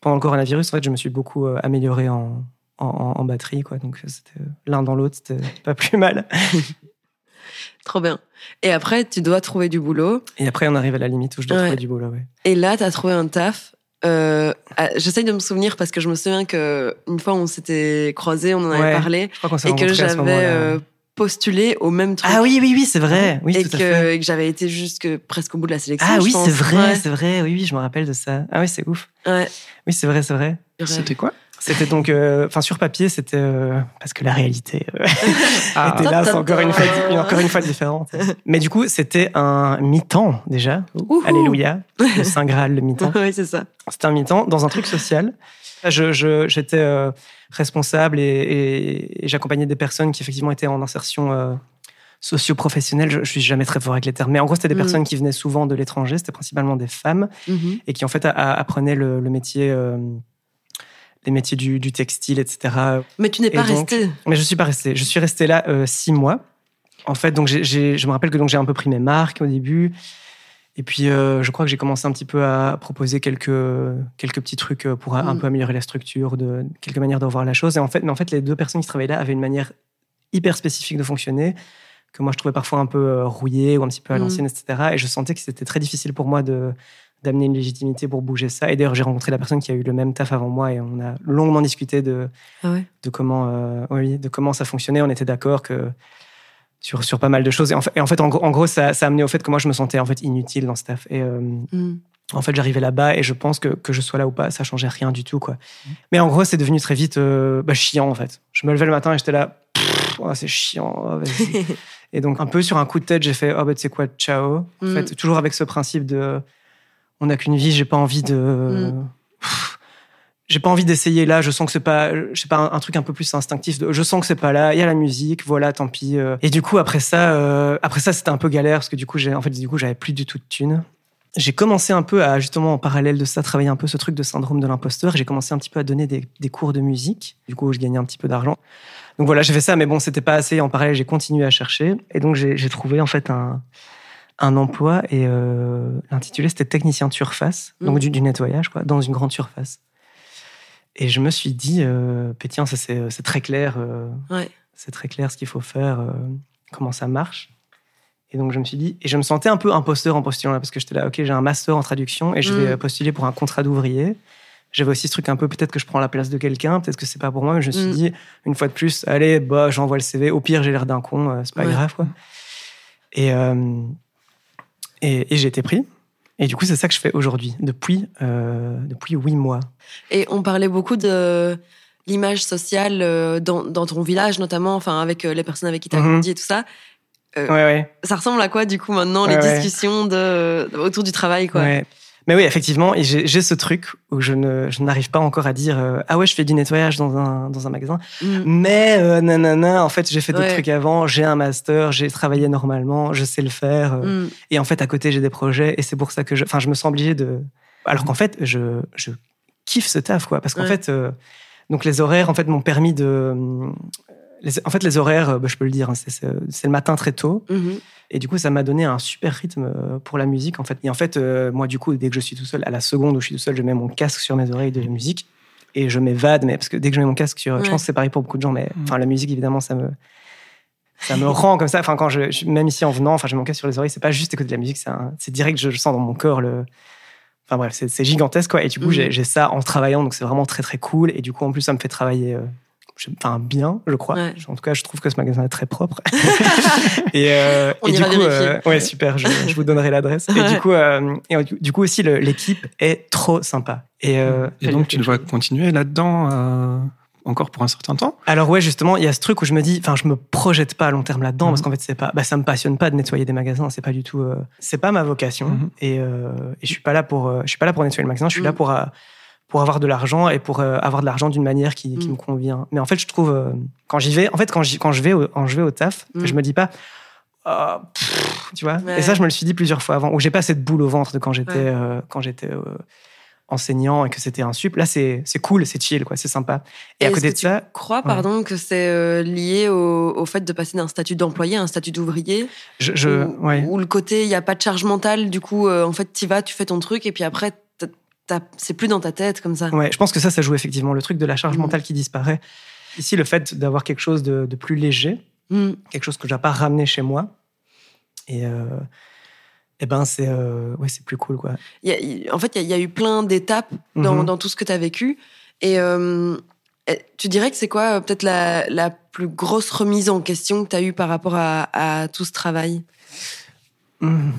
Pendant le coronavirus, en fait, je me suis beaucoup euh, amélioré en, en, en batterie, quoi. Donc, c'était euh, l'un dans l'autre, c'était pas plus mal. (laughs) Trop bien. Et après, tu dois trouver du boulot. Et après, on arrive à la limite où je dois Ouais. trouver du boulot, ouais. Et là, tu as trouvé un taf. Euh, J'essaye de me souvenir parce que je me souviens que une fois on s'était croisés, on en avait parlé, Je crois qu'on s'est et que j'avais postulé au même truc. Ah oui, oui, oui, c'est vrai. Oui, et, tout à que, fait. et que j'avais été jusque presque au bout de la sélection. Ah oui, c'est vrai, Ouais. c'est vrai. Oui, oui, je me rappelle de ça. Ah oui, c'est ouf. Ouais. Oui, c'est vrai, c'est vrai. C'était quoi? C'était donc, euh, enfin, sur papier, c'était euh, parce que la réalité euh, Ah. (laughs) (laughs) était là, c'est encore une fois, encore une fois différente. (laughs) Mais du coup, c'était un mi-temps déjà. Ouhou. Alléluia, le Saint Graal, le mi-temps. oui, c'est ça. C'était un mi-temps dans un truc social. Je, je- j'étais euh, responsable et, et- et j'accompagnais des personnes qui effectivement étaient en insertion euh, socio-professionnelle. Je, je suis jamais très fort avec les termes, mais en gros, c'était des Mhm. personnes qui venaient souvent de l'étranger. C'était principalement des femmes Mhm. et qui en fait a- a- apprenaient le, le métier, euh, les métiers du, du textile, etc. Mais tu n'es pas resté. Mais je suis pas resté. Je suis resté là euh, six mois. En fait, donc je me rappelle que donc j'ai un peu pris mes marques au début. Et puis, euh, je crois que j'ai commencé un petit peu à proposer quelques, quelques petits trucs euh, pour un- un Mm. peu améliorer la structure, de, quelques manières de revoir la chose. Et en fait, mais en fait, les deux personnes qui travaillaient là avaient une manière hyper spécifique de fonctionner que moi je trouvais parfois un peu euh, rouillée ou un petit peu à Mm. l'ancienne, etc. Et je sentais que c'était très difficile pour moi de d'amener une légitimité pour bouger ça. Et d'ailleurs, j'ai rencontré la personne qui a eu le même taf avant moi et on a longuement discuté de, Ah ouais. de comment, euh, oui, de comment ça fonctionnait. On était d'accord que sur, sur pas mal de choses. Et en fait, et en, fait, en gros, en gros, ça, ça a amené au fait que moi, je me sentais en fait inutile dans ce taf. Et euh, Mhm. en fait, j'arrivais là-bas et je pense que que je sois là ou pas, ça changeait rien du tout, quoi. Mais en gros, c'est devenu très vite euh, bah, chiant, en fait. Je me levais le matin et j'étais là, oh, c'est chiant. oh, vas-y. (laughs) et donc, un peu sur un coup de tête, j'ai fait, oh, bah, tu sais quoi, ciao. En Mm. fait, toujours avec ce principe de, on n'a qu'une vie, j'ai pas envie de. Mm. Pff, j'ai pas envie d'essayer là. Je sens que c'est pas, je sais pas, un, un truc un peu plus instinctif. De, je sens que c'est pas là. Il y a la musique, voilà, tant pis. euh. Et du coup, après ça, euh, après ça, c'était un peu galère parce que du coup, j'ai, en fait, du coup, j'avais plus du tout de thunes. J'ai commencé un peu à justement en parallèle de ça travailler un peu ce truc de syndrome de l'imposteur. J'ai commencé un petit peu à donner des, des cours de musique. Du coup, je gagnais un petit peu d'argent. Donc voilà, j'ai fait ça, mais bon, c'était pas assez. En parallèle, j'ai continué à chercher et donc j'ai j'ai trouvé en fait un un emploi et euh, l'intitulé c'était technicien de surface, donc Mhm. du, du nettoyage quoi, dans une grande surface. Et je me suis dit, euh, Pétiens, ça c'est très clair, euh, Ouais. c'est très clair ce qu'il faut faire, euh, comment ça marche. Et donc je me suis dit, et je me sentais un peu imposteur en postulant là, parce que j'étais là, ok, j'ai un master en traduction et je vais Mm. euh, postuler pour un contrat d'ouvrier. J'avais aussi ce truc un peu, peut-être que je prends la place de quelqu'un, peut-être que c'est pas pour moi, mais je me suis Mm. dit, une fois de plus, allez, bah, j'envoie le CV. Au pire, j'ai l'air d'un con, c'est pas Ouais. grave, quoi. Et, et, et j'ai été pris. Et du coup, c'est ça que je fais aujourd'hui, depuis, euh, depuis huit mois. Et on parlait beaucoup de l'image sociale euh, dans, dans ton village, notamment, enfin, avec euh, les personnes avec qui tu as Mhm. grandi et tout ça. Ouais, ouais. Ça ressemble à quoi, du coup, maintenant, les Ouais, discussions de, autour du travail, quoi? Mais oui, effectivement, et j'ai ce truc où je n'arrive pas encore à dire euh, ah ouais, je fais du nettoyage dans un dans un magasin, Mm. mais euh, nanana, en fait, j'ai fait d'autres Ouais. trucs avant, j'ai un master, j'ai travaillé normalement, je sais le faire, euh, Mm. et en fait à côté j'ai des projets, et c'est pour ça que je, enfin, je me sens obligé de, alors qu'en fait je je kiffe ce taf quoi, parce qu'en Ouais. fait donc les horaires en fait m'ont permis de les, en fait, les horaires, euh, bah, je peux le dire, hein, c'est c'est- c'est le matin très tôt. Mhm. Et du coup, ça m'a donné un super rythme euh, pour la musique, en fait. Et en fait, euh, moi, du coup, dès que je suis tout seul, à la seconde où je suis tout seul, je mets mon casque sur mes oreilles de musique et je m'évade. Mais parce que dès que je mets mon casque sur, Ouais. je pense que c'est pareil pour beaucoup de gens, mais enfin, la musique, évidemment, ça me, ça me rend comme ça. Enfin, quand je, je- même ici en venant, enfin, j'ai mon casque sur les oreilles, c'est pas juste écouter de la musique, c'est un- c'est direct, je sens dans mon corps. Le, enfin bref, c'est c'est gigantesque, quoi. Et du coup, Mhm. j'ai j'ai ça en travaillant, donc c'est vraiment très très cool. Et du coup, en plus, ça me fait travailler. euh, Enfin, bien, je crois. Ouais. En tout cas, je trouve que ce magasin est très propre. (laughs) (laughs) et euh, On et du coup, euh, ouais, super. Je, je vous donnerai l'adresse. Et du coup, euh, et du- du coup aussi, l'équipe est trop sympa. Et, euh, Et donc, tu dois continuer là-dedans euh, encore pour un certain temps? Alors ouais, justement, il y a ce truc où je me dis, enfin, je me projette pas à long terme là-dedans Mhm. parce qu'en fait, c'est pas, bah, ça me passionne pas de nettoyer des magasins. C'est pas du tout, euh, c'est pas ma vocation. Mhm. Et, euh, et je suis pas là pour, euh, je suis pas là pour nettoyer le magasin. Je suis là Mhm. pour euh, pour avoir de l'argent et pour euh, avoir de l'argent d'une manière qui, qui Mhm. me convient. Mais en fait, je trouve euh, quand j'y vais, en fait, quand quand je vais au, quand je vais au taf, Mhm. je me dis pas. Pff, tu vois Ouais. Et ça, je me le suis dit plusieurs fois avant, où j'ai pas cette boule au ventre de quand j'étais Ouais. euh, quand j'étais enseignant et que c'était un sup. Là, c'est cool, c'est chill, quoi, c'est sympa. Et, à côté de tu ça, crois, pardon, que c'est euh, lié au, au fait de passer d'un statut d'employé à un statut d'ouvrier? Je, je ou, ouais. ou le côté, il n'y a pas de charge mentale, du coup, euh, en fait, tu vas, tu fais ton truc, et puis après, c'est plus dans ta tête comme ça. Ouais, je pense que ça, ça joue effectivement. Le truc de la charge Mhm. mentale qui disparaît. Ici, le fait d'avoir quelque chose de, de plus léger, Mm. quelque chose que je n'ai pas ramené chez moi, et, euh, eh ben, c'est euh, ouais, c'est plus cool, quoi. Y a- en fait, il y, a- il y a eu plein d'étapes dans, Mhm. dans tout ce que tu as vécu. Et euh, eh, tu dirais que c'est quoi, peut-être, la, la plus grosse remise en question que tu as eue par rapport à, à tout ce travail? Mhm.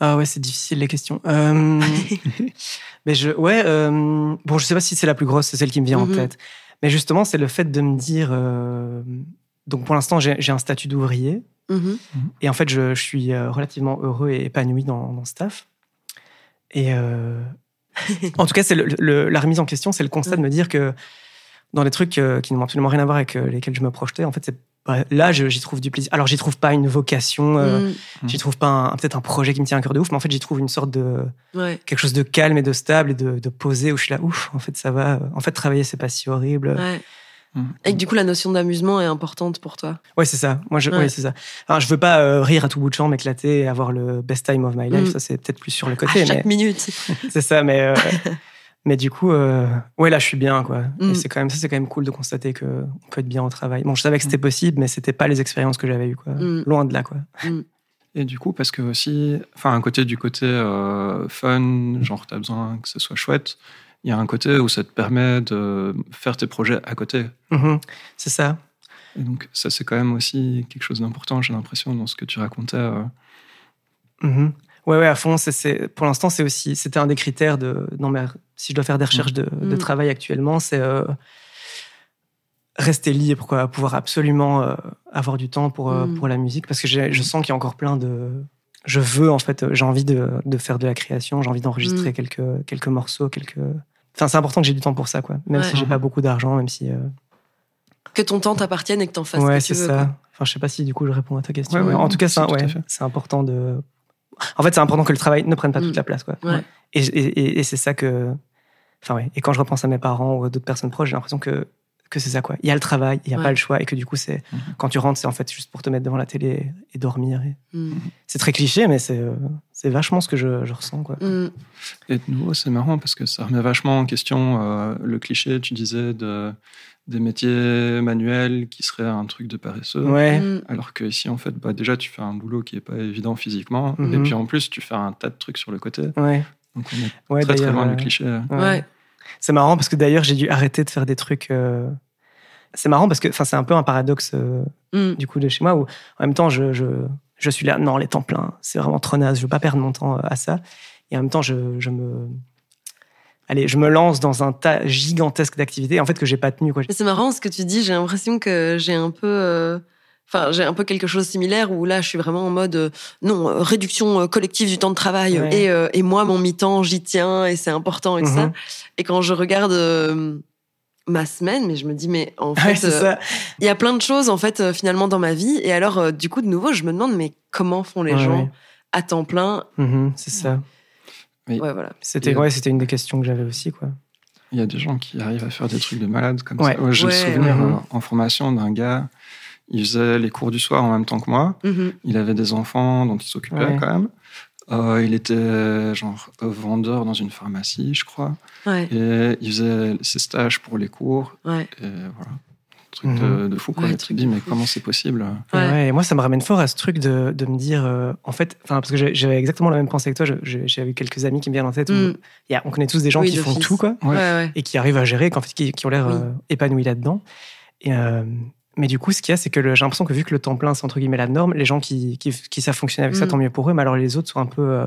Ah ouais, c'est difficile les questions. Euh, (laughs) mais je, ouais, euh, bon, je sais pas si c'est la plus grosse, c'est celle qui me vient en Mhm. tête. Mais justement, c'est le fait de me dire. euh, donc, pour l'instant, j'ai un statut d'ouvrier. Mhm. Et en fait, je, je suis relativement heureux et épanoui dans, dans ce taf. Et (laughs) en tout cas, c'est la remise en question, c'est le constat de me dire que dans les trucs qui n'ont absolument rien à voir avec lesquels je me projetais, en fait, c'est là, j'y trouve du plaisir. Alors, j'y trouve pas une vocation, euh, Mm. j'y trouve pas peut-être un projet qui me tient à cœur de ouf, mais en fait, j'y trouve une sorte de Ouais. quelque chose de calme et de stable et de, de posé où je suis là, ouf, en fait, ça va. En fait, travailler, c'est pas si horrible. Ouais. Mhm. Et que du coup, la notion d'amusement est importante pour toi. Ouais, c'est ça. Moi, je, Ouais. ouais, c'est ça. Alors, je veux pas euh, rire à tout bout de champ, m'éclater et avoir le best time of my life. Mm. Ça, c'est peut-être plus sur le À côté, mais chaque minute. (laughs) c'est ça. Mais, euh, (laughs) mais du coup, euh, ouais, là, je suis bien, quoi. Mm. Et c'est quand même, ça, c'est quand même cool de constater que on peut être bien au travail. Bon, je savais que c'était possible, mais c'était pas les expériences que j'avais eues, quoi. Mm. Loin de là, quoi. (laughs) Et du coup, parce que aussi, enfin, un côté du côté euh, fun, genre t'as besoin que ce soit chouette, il y a un côté où ça te permet de faire tes projets à côté. Mhm. C'est ça. Et donc, ça, c'est quand même aussi quelque chose d'important, j'ai l'impression, dans ce que tu racontais. euh. Mhm. Ouais, ouais, à fond. c'est- c'est- pour l'instant, c'est aussi, c'était un des critères de. Non, mais si je dois faire des recherches de, de Mm. travail actuellement, c'est euh, rester libre, quoi, pouvoir absolument euh, avoir du temps pour euh, Mm. pour la musique, parce que je sens qu'il y a encore plein de. Je veux en fait, j'ai envie de, de faire de la création, j'ai envie d'enregistrer Mm. quelques quelques morceaux, quelques Enfin, c'est important que j'ai du temps pour ça, quoi. Même Ouais. si j'ai pas beaucoup d'argent, même si. Que ton temps t'appartienne et que t'en fasses ouais, ce que c'est tu veux. ça. quoi. Enfin, je sais pas si du coup je réponds à ta question. Ouais, ouais, en tout cas, c'est tout ouais, important de. En fait, c'est important que le travail ne prenne pas toute Mm. la place, quoi. Ouais. Et- et c'est ça que. Enfin, ouais. Et quand je repense à mes parents ou à d'autres personnes proches, j'ai l'impression que, que c'est ça, quoi. Il y a le travail, il n'y a Ouais. pas le choix, et que du coup, c'est. Mhm. Quand tu rentres, c'est en fait juste pour te mettre devant la télé et dormir. et- Mm. C'est très cliché, mais c'est euh, c'est vachement ce que je, je ressens, quoi. Mm. Et de nouveau, c'est marrant parce que ça remet vachement en question euh, le cliché, tu disais, de, des métiers manuels qui seraient un truc de paresseux. Ouais. Mm. Alors que ici, en fait, bah, déjà, tu fais un boulot qui est pas évident physiquement. Mhm. Et puis en plus, tu fais un tas de trucs sur le côté. Ouais. Donc on est Ouais, très très d'ailleurs, loin euh, du cliché. Ouais. Ouais. C'est marrant parce que d'ailleurs, j'ai dû arrêter de faire des trucs. euh, C'est marrant parce que enfin, c'est un peu un paradoxe euh, Mm. du coup de chez moi où en même temps, je, je, je suis là, non, les temps pleins, c'est vraiment trop naze, je veux pas perdre mon temps euh, à ça. Et en même temps, je, je me. Allez, je me lance dans un tas gigantesque d'activités en fait que j'ai pas tenu. C'est marrant ce que tu dis. J'ai l'impression que j'ai un peu, euh, enfin, j'ai un peu quelque chose de similaire où là, je suis vraiment en mode euh, non euh, réduction euh, collective du temps de travail Ouais. et, euh, et moi mon mi-temps j'y tiens et c'est important et tout ça. Mhm. Et quand je regarde euh, ma semaine, mais je me dis mais en fait, Ouais, euh, il y a plein de choses en fait euh, finalement dans ma vie. Et alors euh, du coup de nouveau, je me demande mais comment font les Ouais, gens ouais. à temps plein? Mhm, c'est ça. Oui. Ouais, voilà. C'était ouais, c'était une des questions que j'avais aussi. Quoi. Il y a des gens qui arrivent à faire des trucs de malade comme Ouais. ça. Ouais, J'ai Ouais, le souvenir ouais. euh, en formation d'un gars, il faisait les cours du soir en même temps que moi. Mhm. Il avait des enfants dont il s'occupait Ouais. quand même. Euh, il était genre vendeur dans une pharmacie, je crois. Ouais, Et il faisait ses stages pour les cours. ouais. Et voilà. Truc Mhm. de, de fou. Quoi. Ouais, tu te dis, mais comment c'est possible? Et Ouais. ouais, et moi, ça me ramène fort à ce truc de, de me dire, euh, en fait, enfin, parce que j'avais exactement la même pensée que toi. j'ai- J'avais quelques amis qui me viennent en tête. où Mm. il y a- on connaît tous des gens Oui, qui font tout, quoi. Ouais, ouais. et qui arrivent à gérer, qu'en fait, qui, qui ont l'air Oui. euh, épanouis là-dedans. Et, euh, mais du coup, ce qu'il y a, c'est que j'ai l'impression que vu que le temps plein, c'est entre guillemets la norme, les gens qui, qui, qui savent fonctionner avec ça, Mm. tant mieux pour eux. Mais alors les autres sont un peu, euh,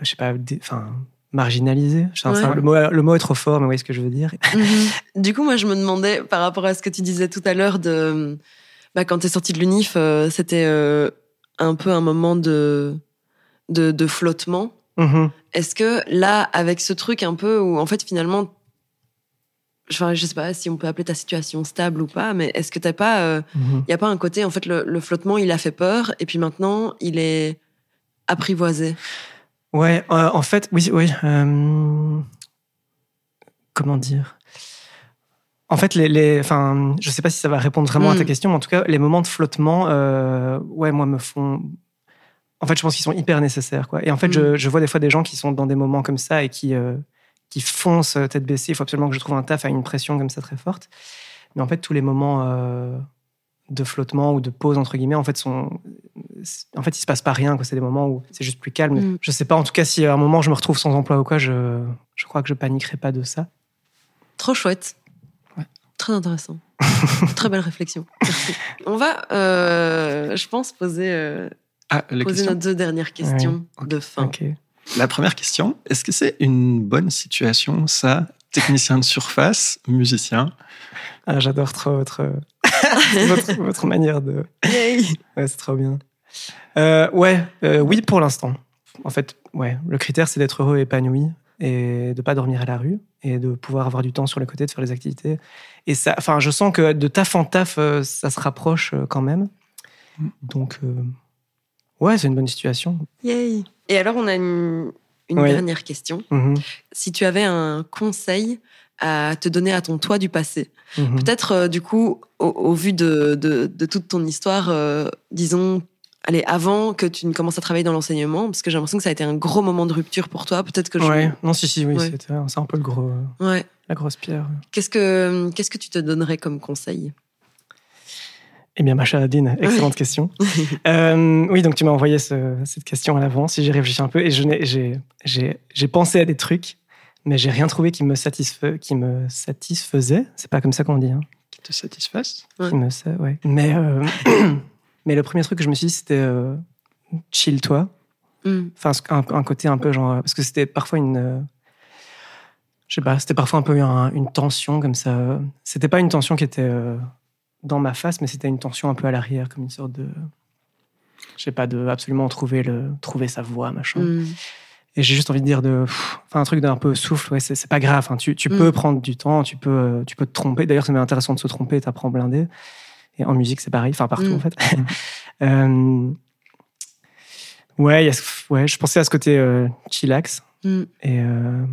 je sais pas, enfin, marginalisés. Ouais. le, mot, le mot est trop fort, mais vous voyez ce que je veux dire. Mhm. Du coup, moi, je me demandais, par rapport à ce que tu disais tout à l'heure, de bah, quand tu es sorti de l'UNIF, euh, c'était euh, un peu un moment de, de, de flottement. Mhm. Est-ce que là, avec ce truc un peu où, en fait, finalement, enfin, je sais pas si on peut appeler ta situation stable ou pas, mais est-ce que t'as pas, il Mhm. y a pas un côté, en fait, le, le flottement, il a fait peur, et puis maintenant, il est apprivoisé? Ouais, euh, en fait, oui, oui. euh, comment dire? En fait, les, les, enfin, je sais pas si ça va répondre vraiment à ta Mm. question, mais en tout cas, les moments de flottement, euh, ouais, moi, me font. En fait, je pense qu'ils sont hyper nécessaires, quoi. Et en fait, Mm. je, je vois des fois des gens qui sont dans des moments comme ça et qui, euh, qui foncent euh, tête baissée. Il faut absolument que je trouve un taf à une pression comme ça très forte. Mais en fait, tous les moments euh, de flottement ou de pause entre guillemets, en fait, sont, en fait, il se passe pas rien. C'est des moments où c'est juste plus calme. Mm. Je sais pas. En tout cas, si à un moment je me retrouve sans emploi ou quoi, je, je crois que je paniquerai pas de ça. Trop chouette. Ouais. Très intéressant. (laughs) Très belle réflexion. Merci. On va, euh, je pense, poser, euh, Ah, poser deux dernières questions Ok. de fin. Ok. La première question, est-ce que c'est une bonne situation, ça, technicien de surface, musicien? Ah, j'adore trop votre, (laughs) votre, votre manière de. Yay. Ouais, c'est trop bien. Euh, ouais, euh, oui pour l'instant. En fait, ouais, le critère c'est d'être heureux et épanoui et de pas dormir à la rue et de pouvoir avoir du temps sur le côté de faire les activités. Et ça, enfin, je sens que de taf en taf, euh, ça se rapproche quand même. Donc, euh, ouais, c'est une bonne situation. Yay. Et alors, on a une, dernière question. Mhm, Si tu avais un conseil à te donner à ton toi du passé, mhm. peut-être euh, du coup, au, au vu de, de, de toute ton histoire, euh, disons, allez, avant que tu ne commences à travailler dans l'enseignement, parce que j'ai l'impression que ça a été un gros moment de rupture pour toi. Peut-être que je. Ouais, non, si, si, oui, Ouais. c'est un peu le gros, euh, Ouais. la grosse pierre. Qu'est-ce que qu'est-ce que tu te donnerais comme conseil? Eh bien, ma chère Adine, excellente question. (laughs) Euh, oui, donc tu m'as envoyé ce- cette question à l'avance, j'ai réfléchi un peu, et j'ai- pensé à des trucs, mais j'ai rien trouvé qui me, satisfait, qui me satisfaisait. C'est pas comme ça qu'on dit. Hein. qui te satisfasse Ouais. Qui me ouais. Mais, euh, (coughs) mais le premier truc que je me suis dit, c'était euh, chill-toi. Hmm. Enfin, un, un côté un peu genre. Parce que c'était parfois une. euh, je sais pas, c'était parfois un peu un- une tension comme ça. C'était pas une tension qui était euh, dans ma face, mais c'était une tension un peu à l'arrière, comme une sorte de. Je sais pas, de absolument trouver, le, trouver sa voix, machin. Hmm. Et j'ai juste envie de dire de, pff, enfin, un truc d'un peu souffle, ouais, c'est pas grave. hein. Tu, tu Mm. peux prendre du temps, tu peux, euh, tu peux te tromper. D'ailleurs, c'est même intéressant de se tromper, t'apprends blindé. Et en musique, c'est pareil, enfin partout Mm. en fait. (laughs) Euh, ouais, y a ouais, je pensais à ce côté euh, chillax. Mm. Et euh,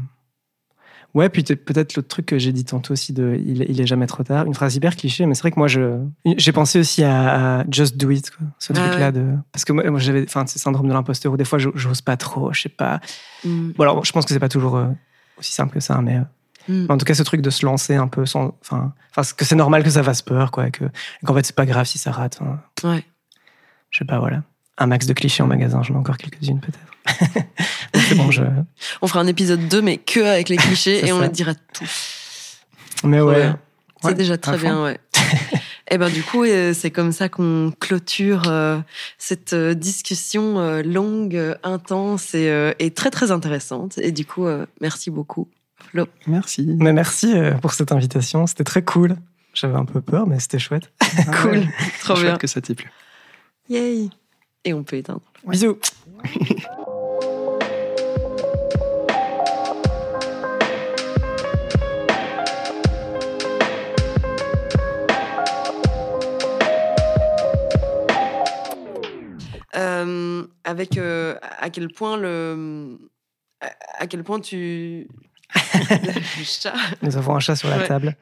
ouais, puis peut-être l'autre truc que j'ai dit tantôt aussi de il, il est jamais trop tard. Une phrase hyper cliché, mais c'est vrai que moi je j'ai pensé aussi à, à Just Do It, quoi, ce Ah truc-là ouais. de parce que moi, moi, j'avais enfin ce syndrome de l'imposteur où des fois je- j'ose pas trop, je sais pas. Mm. Bon alors je pense que c'est pas toujours euh, aussi simple que ça, mais euh, Mm. en tout cas ce truc de se lancer un peu sans enfin que c'est normal que ça fasse peur quoi, qu'en fait c'est pas grave si ça rate. Ouais. je sais pas voilà. Un max de clichés en magasin, j'en ai encore quelques-unes peut-être. (laughs) (laughs) C'est bon, je... On fera un épisode 2, mais que avec les (laughs) clichés, et on les dira tout. Mais Trop ouais. C'est Ouais, déjà très fond. bien, ouais. (laughs) Et ben du coup, euh, c'est comme ça qu'on clôture euh, cette euh, discussion euh, longue, intense et, euh, et très très intéressante. Et du coup, euh, merci beaucoup, Flo. Merci. Mais merci pour cette invitation, c'était très cool. J'avais un peu peur, mais c'était chouette. cool, trop Chouette bien. que ça t'ait plu. Yay. Et on peut éteindre. Bisous. Euh, avec euh, à quel point le à- quel point tu (laughs) le chat Nous avons un chat sur la Ouais. table.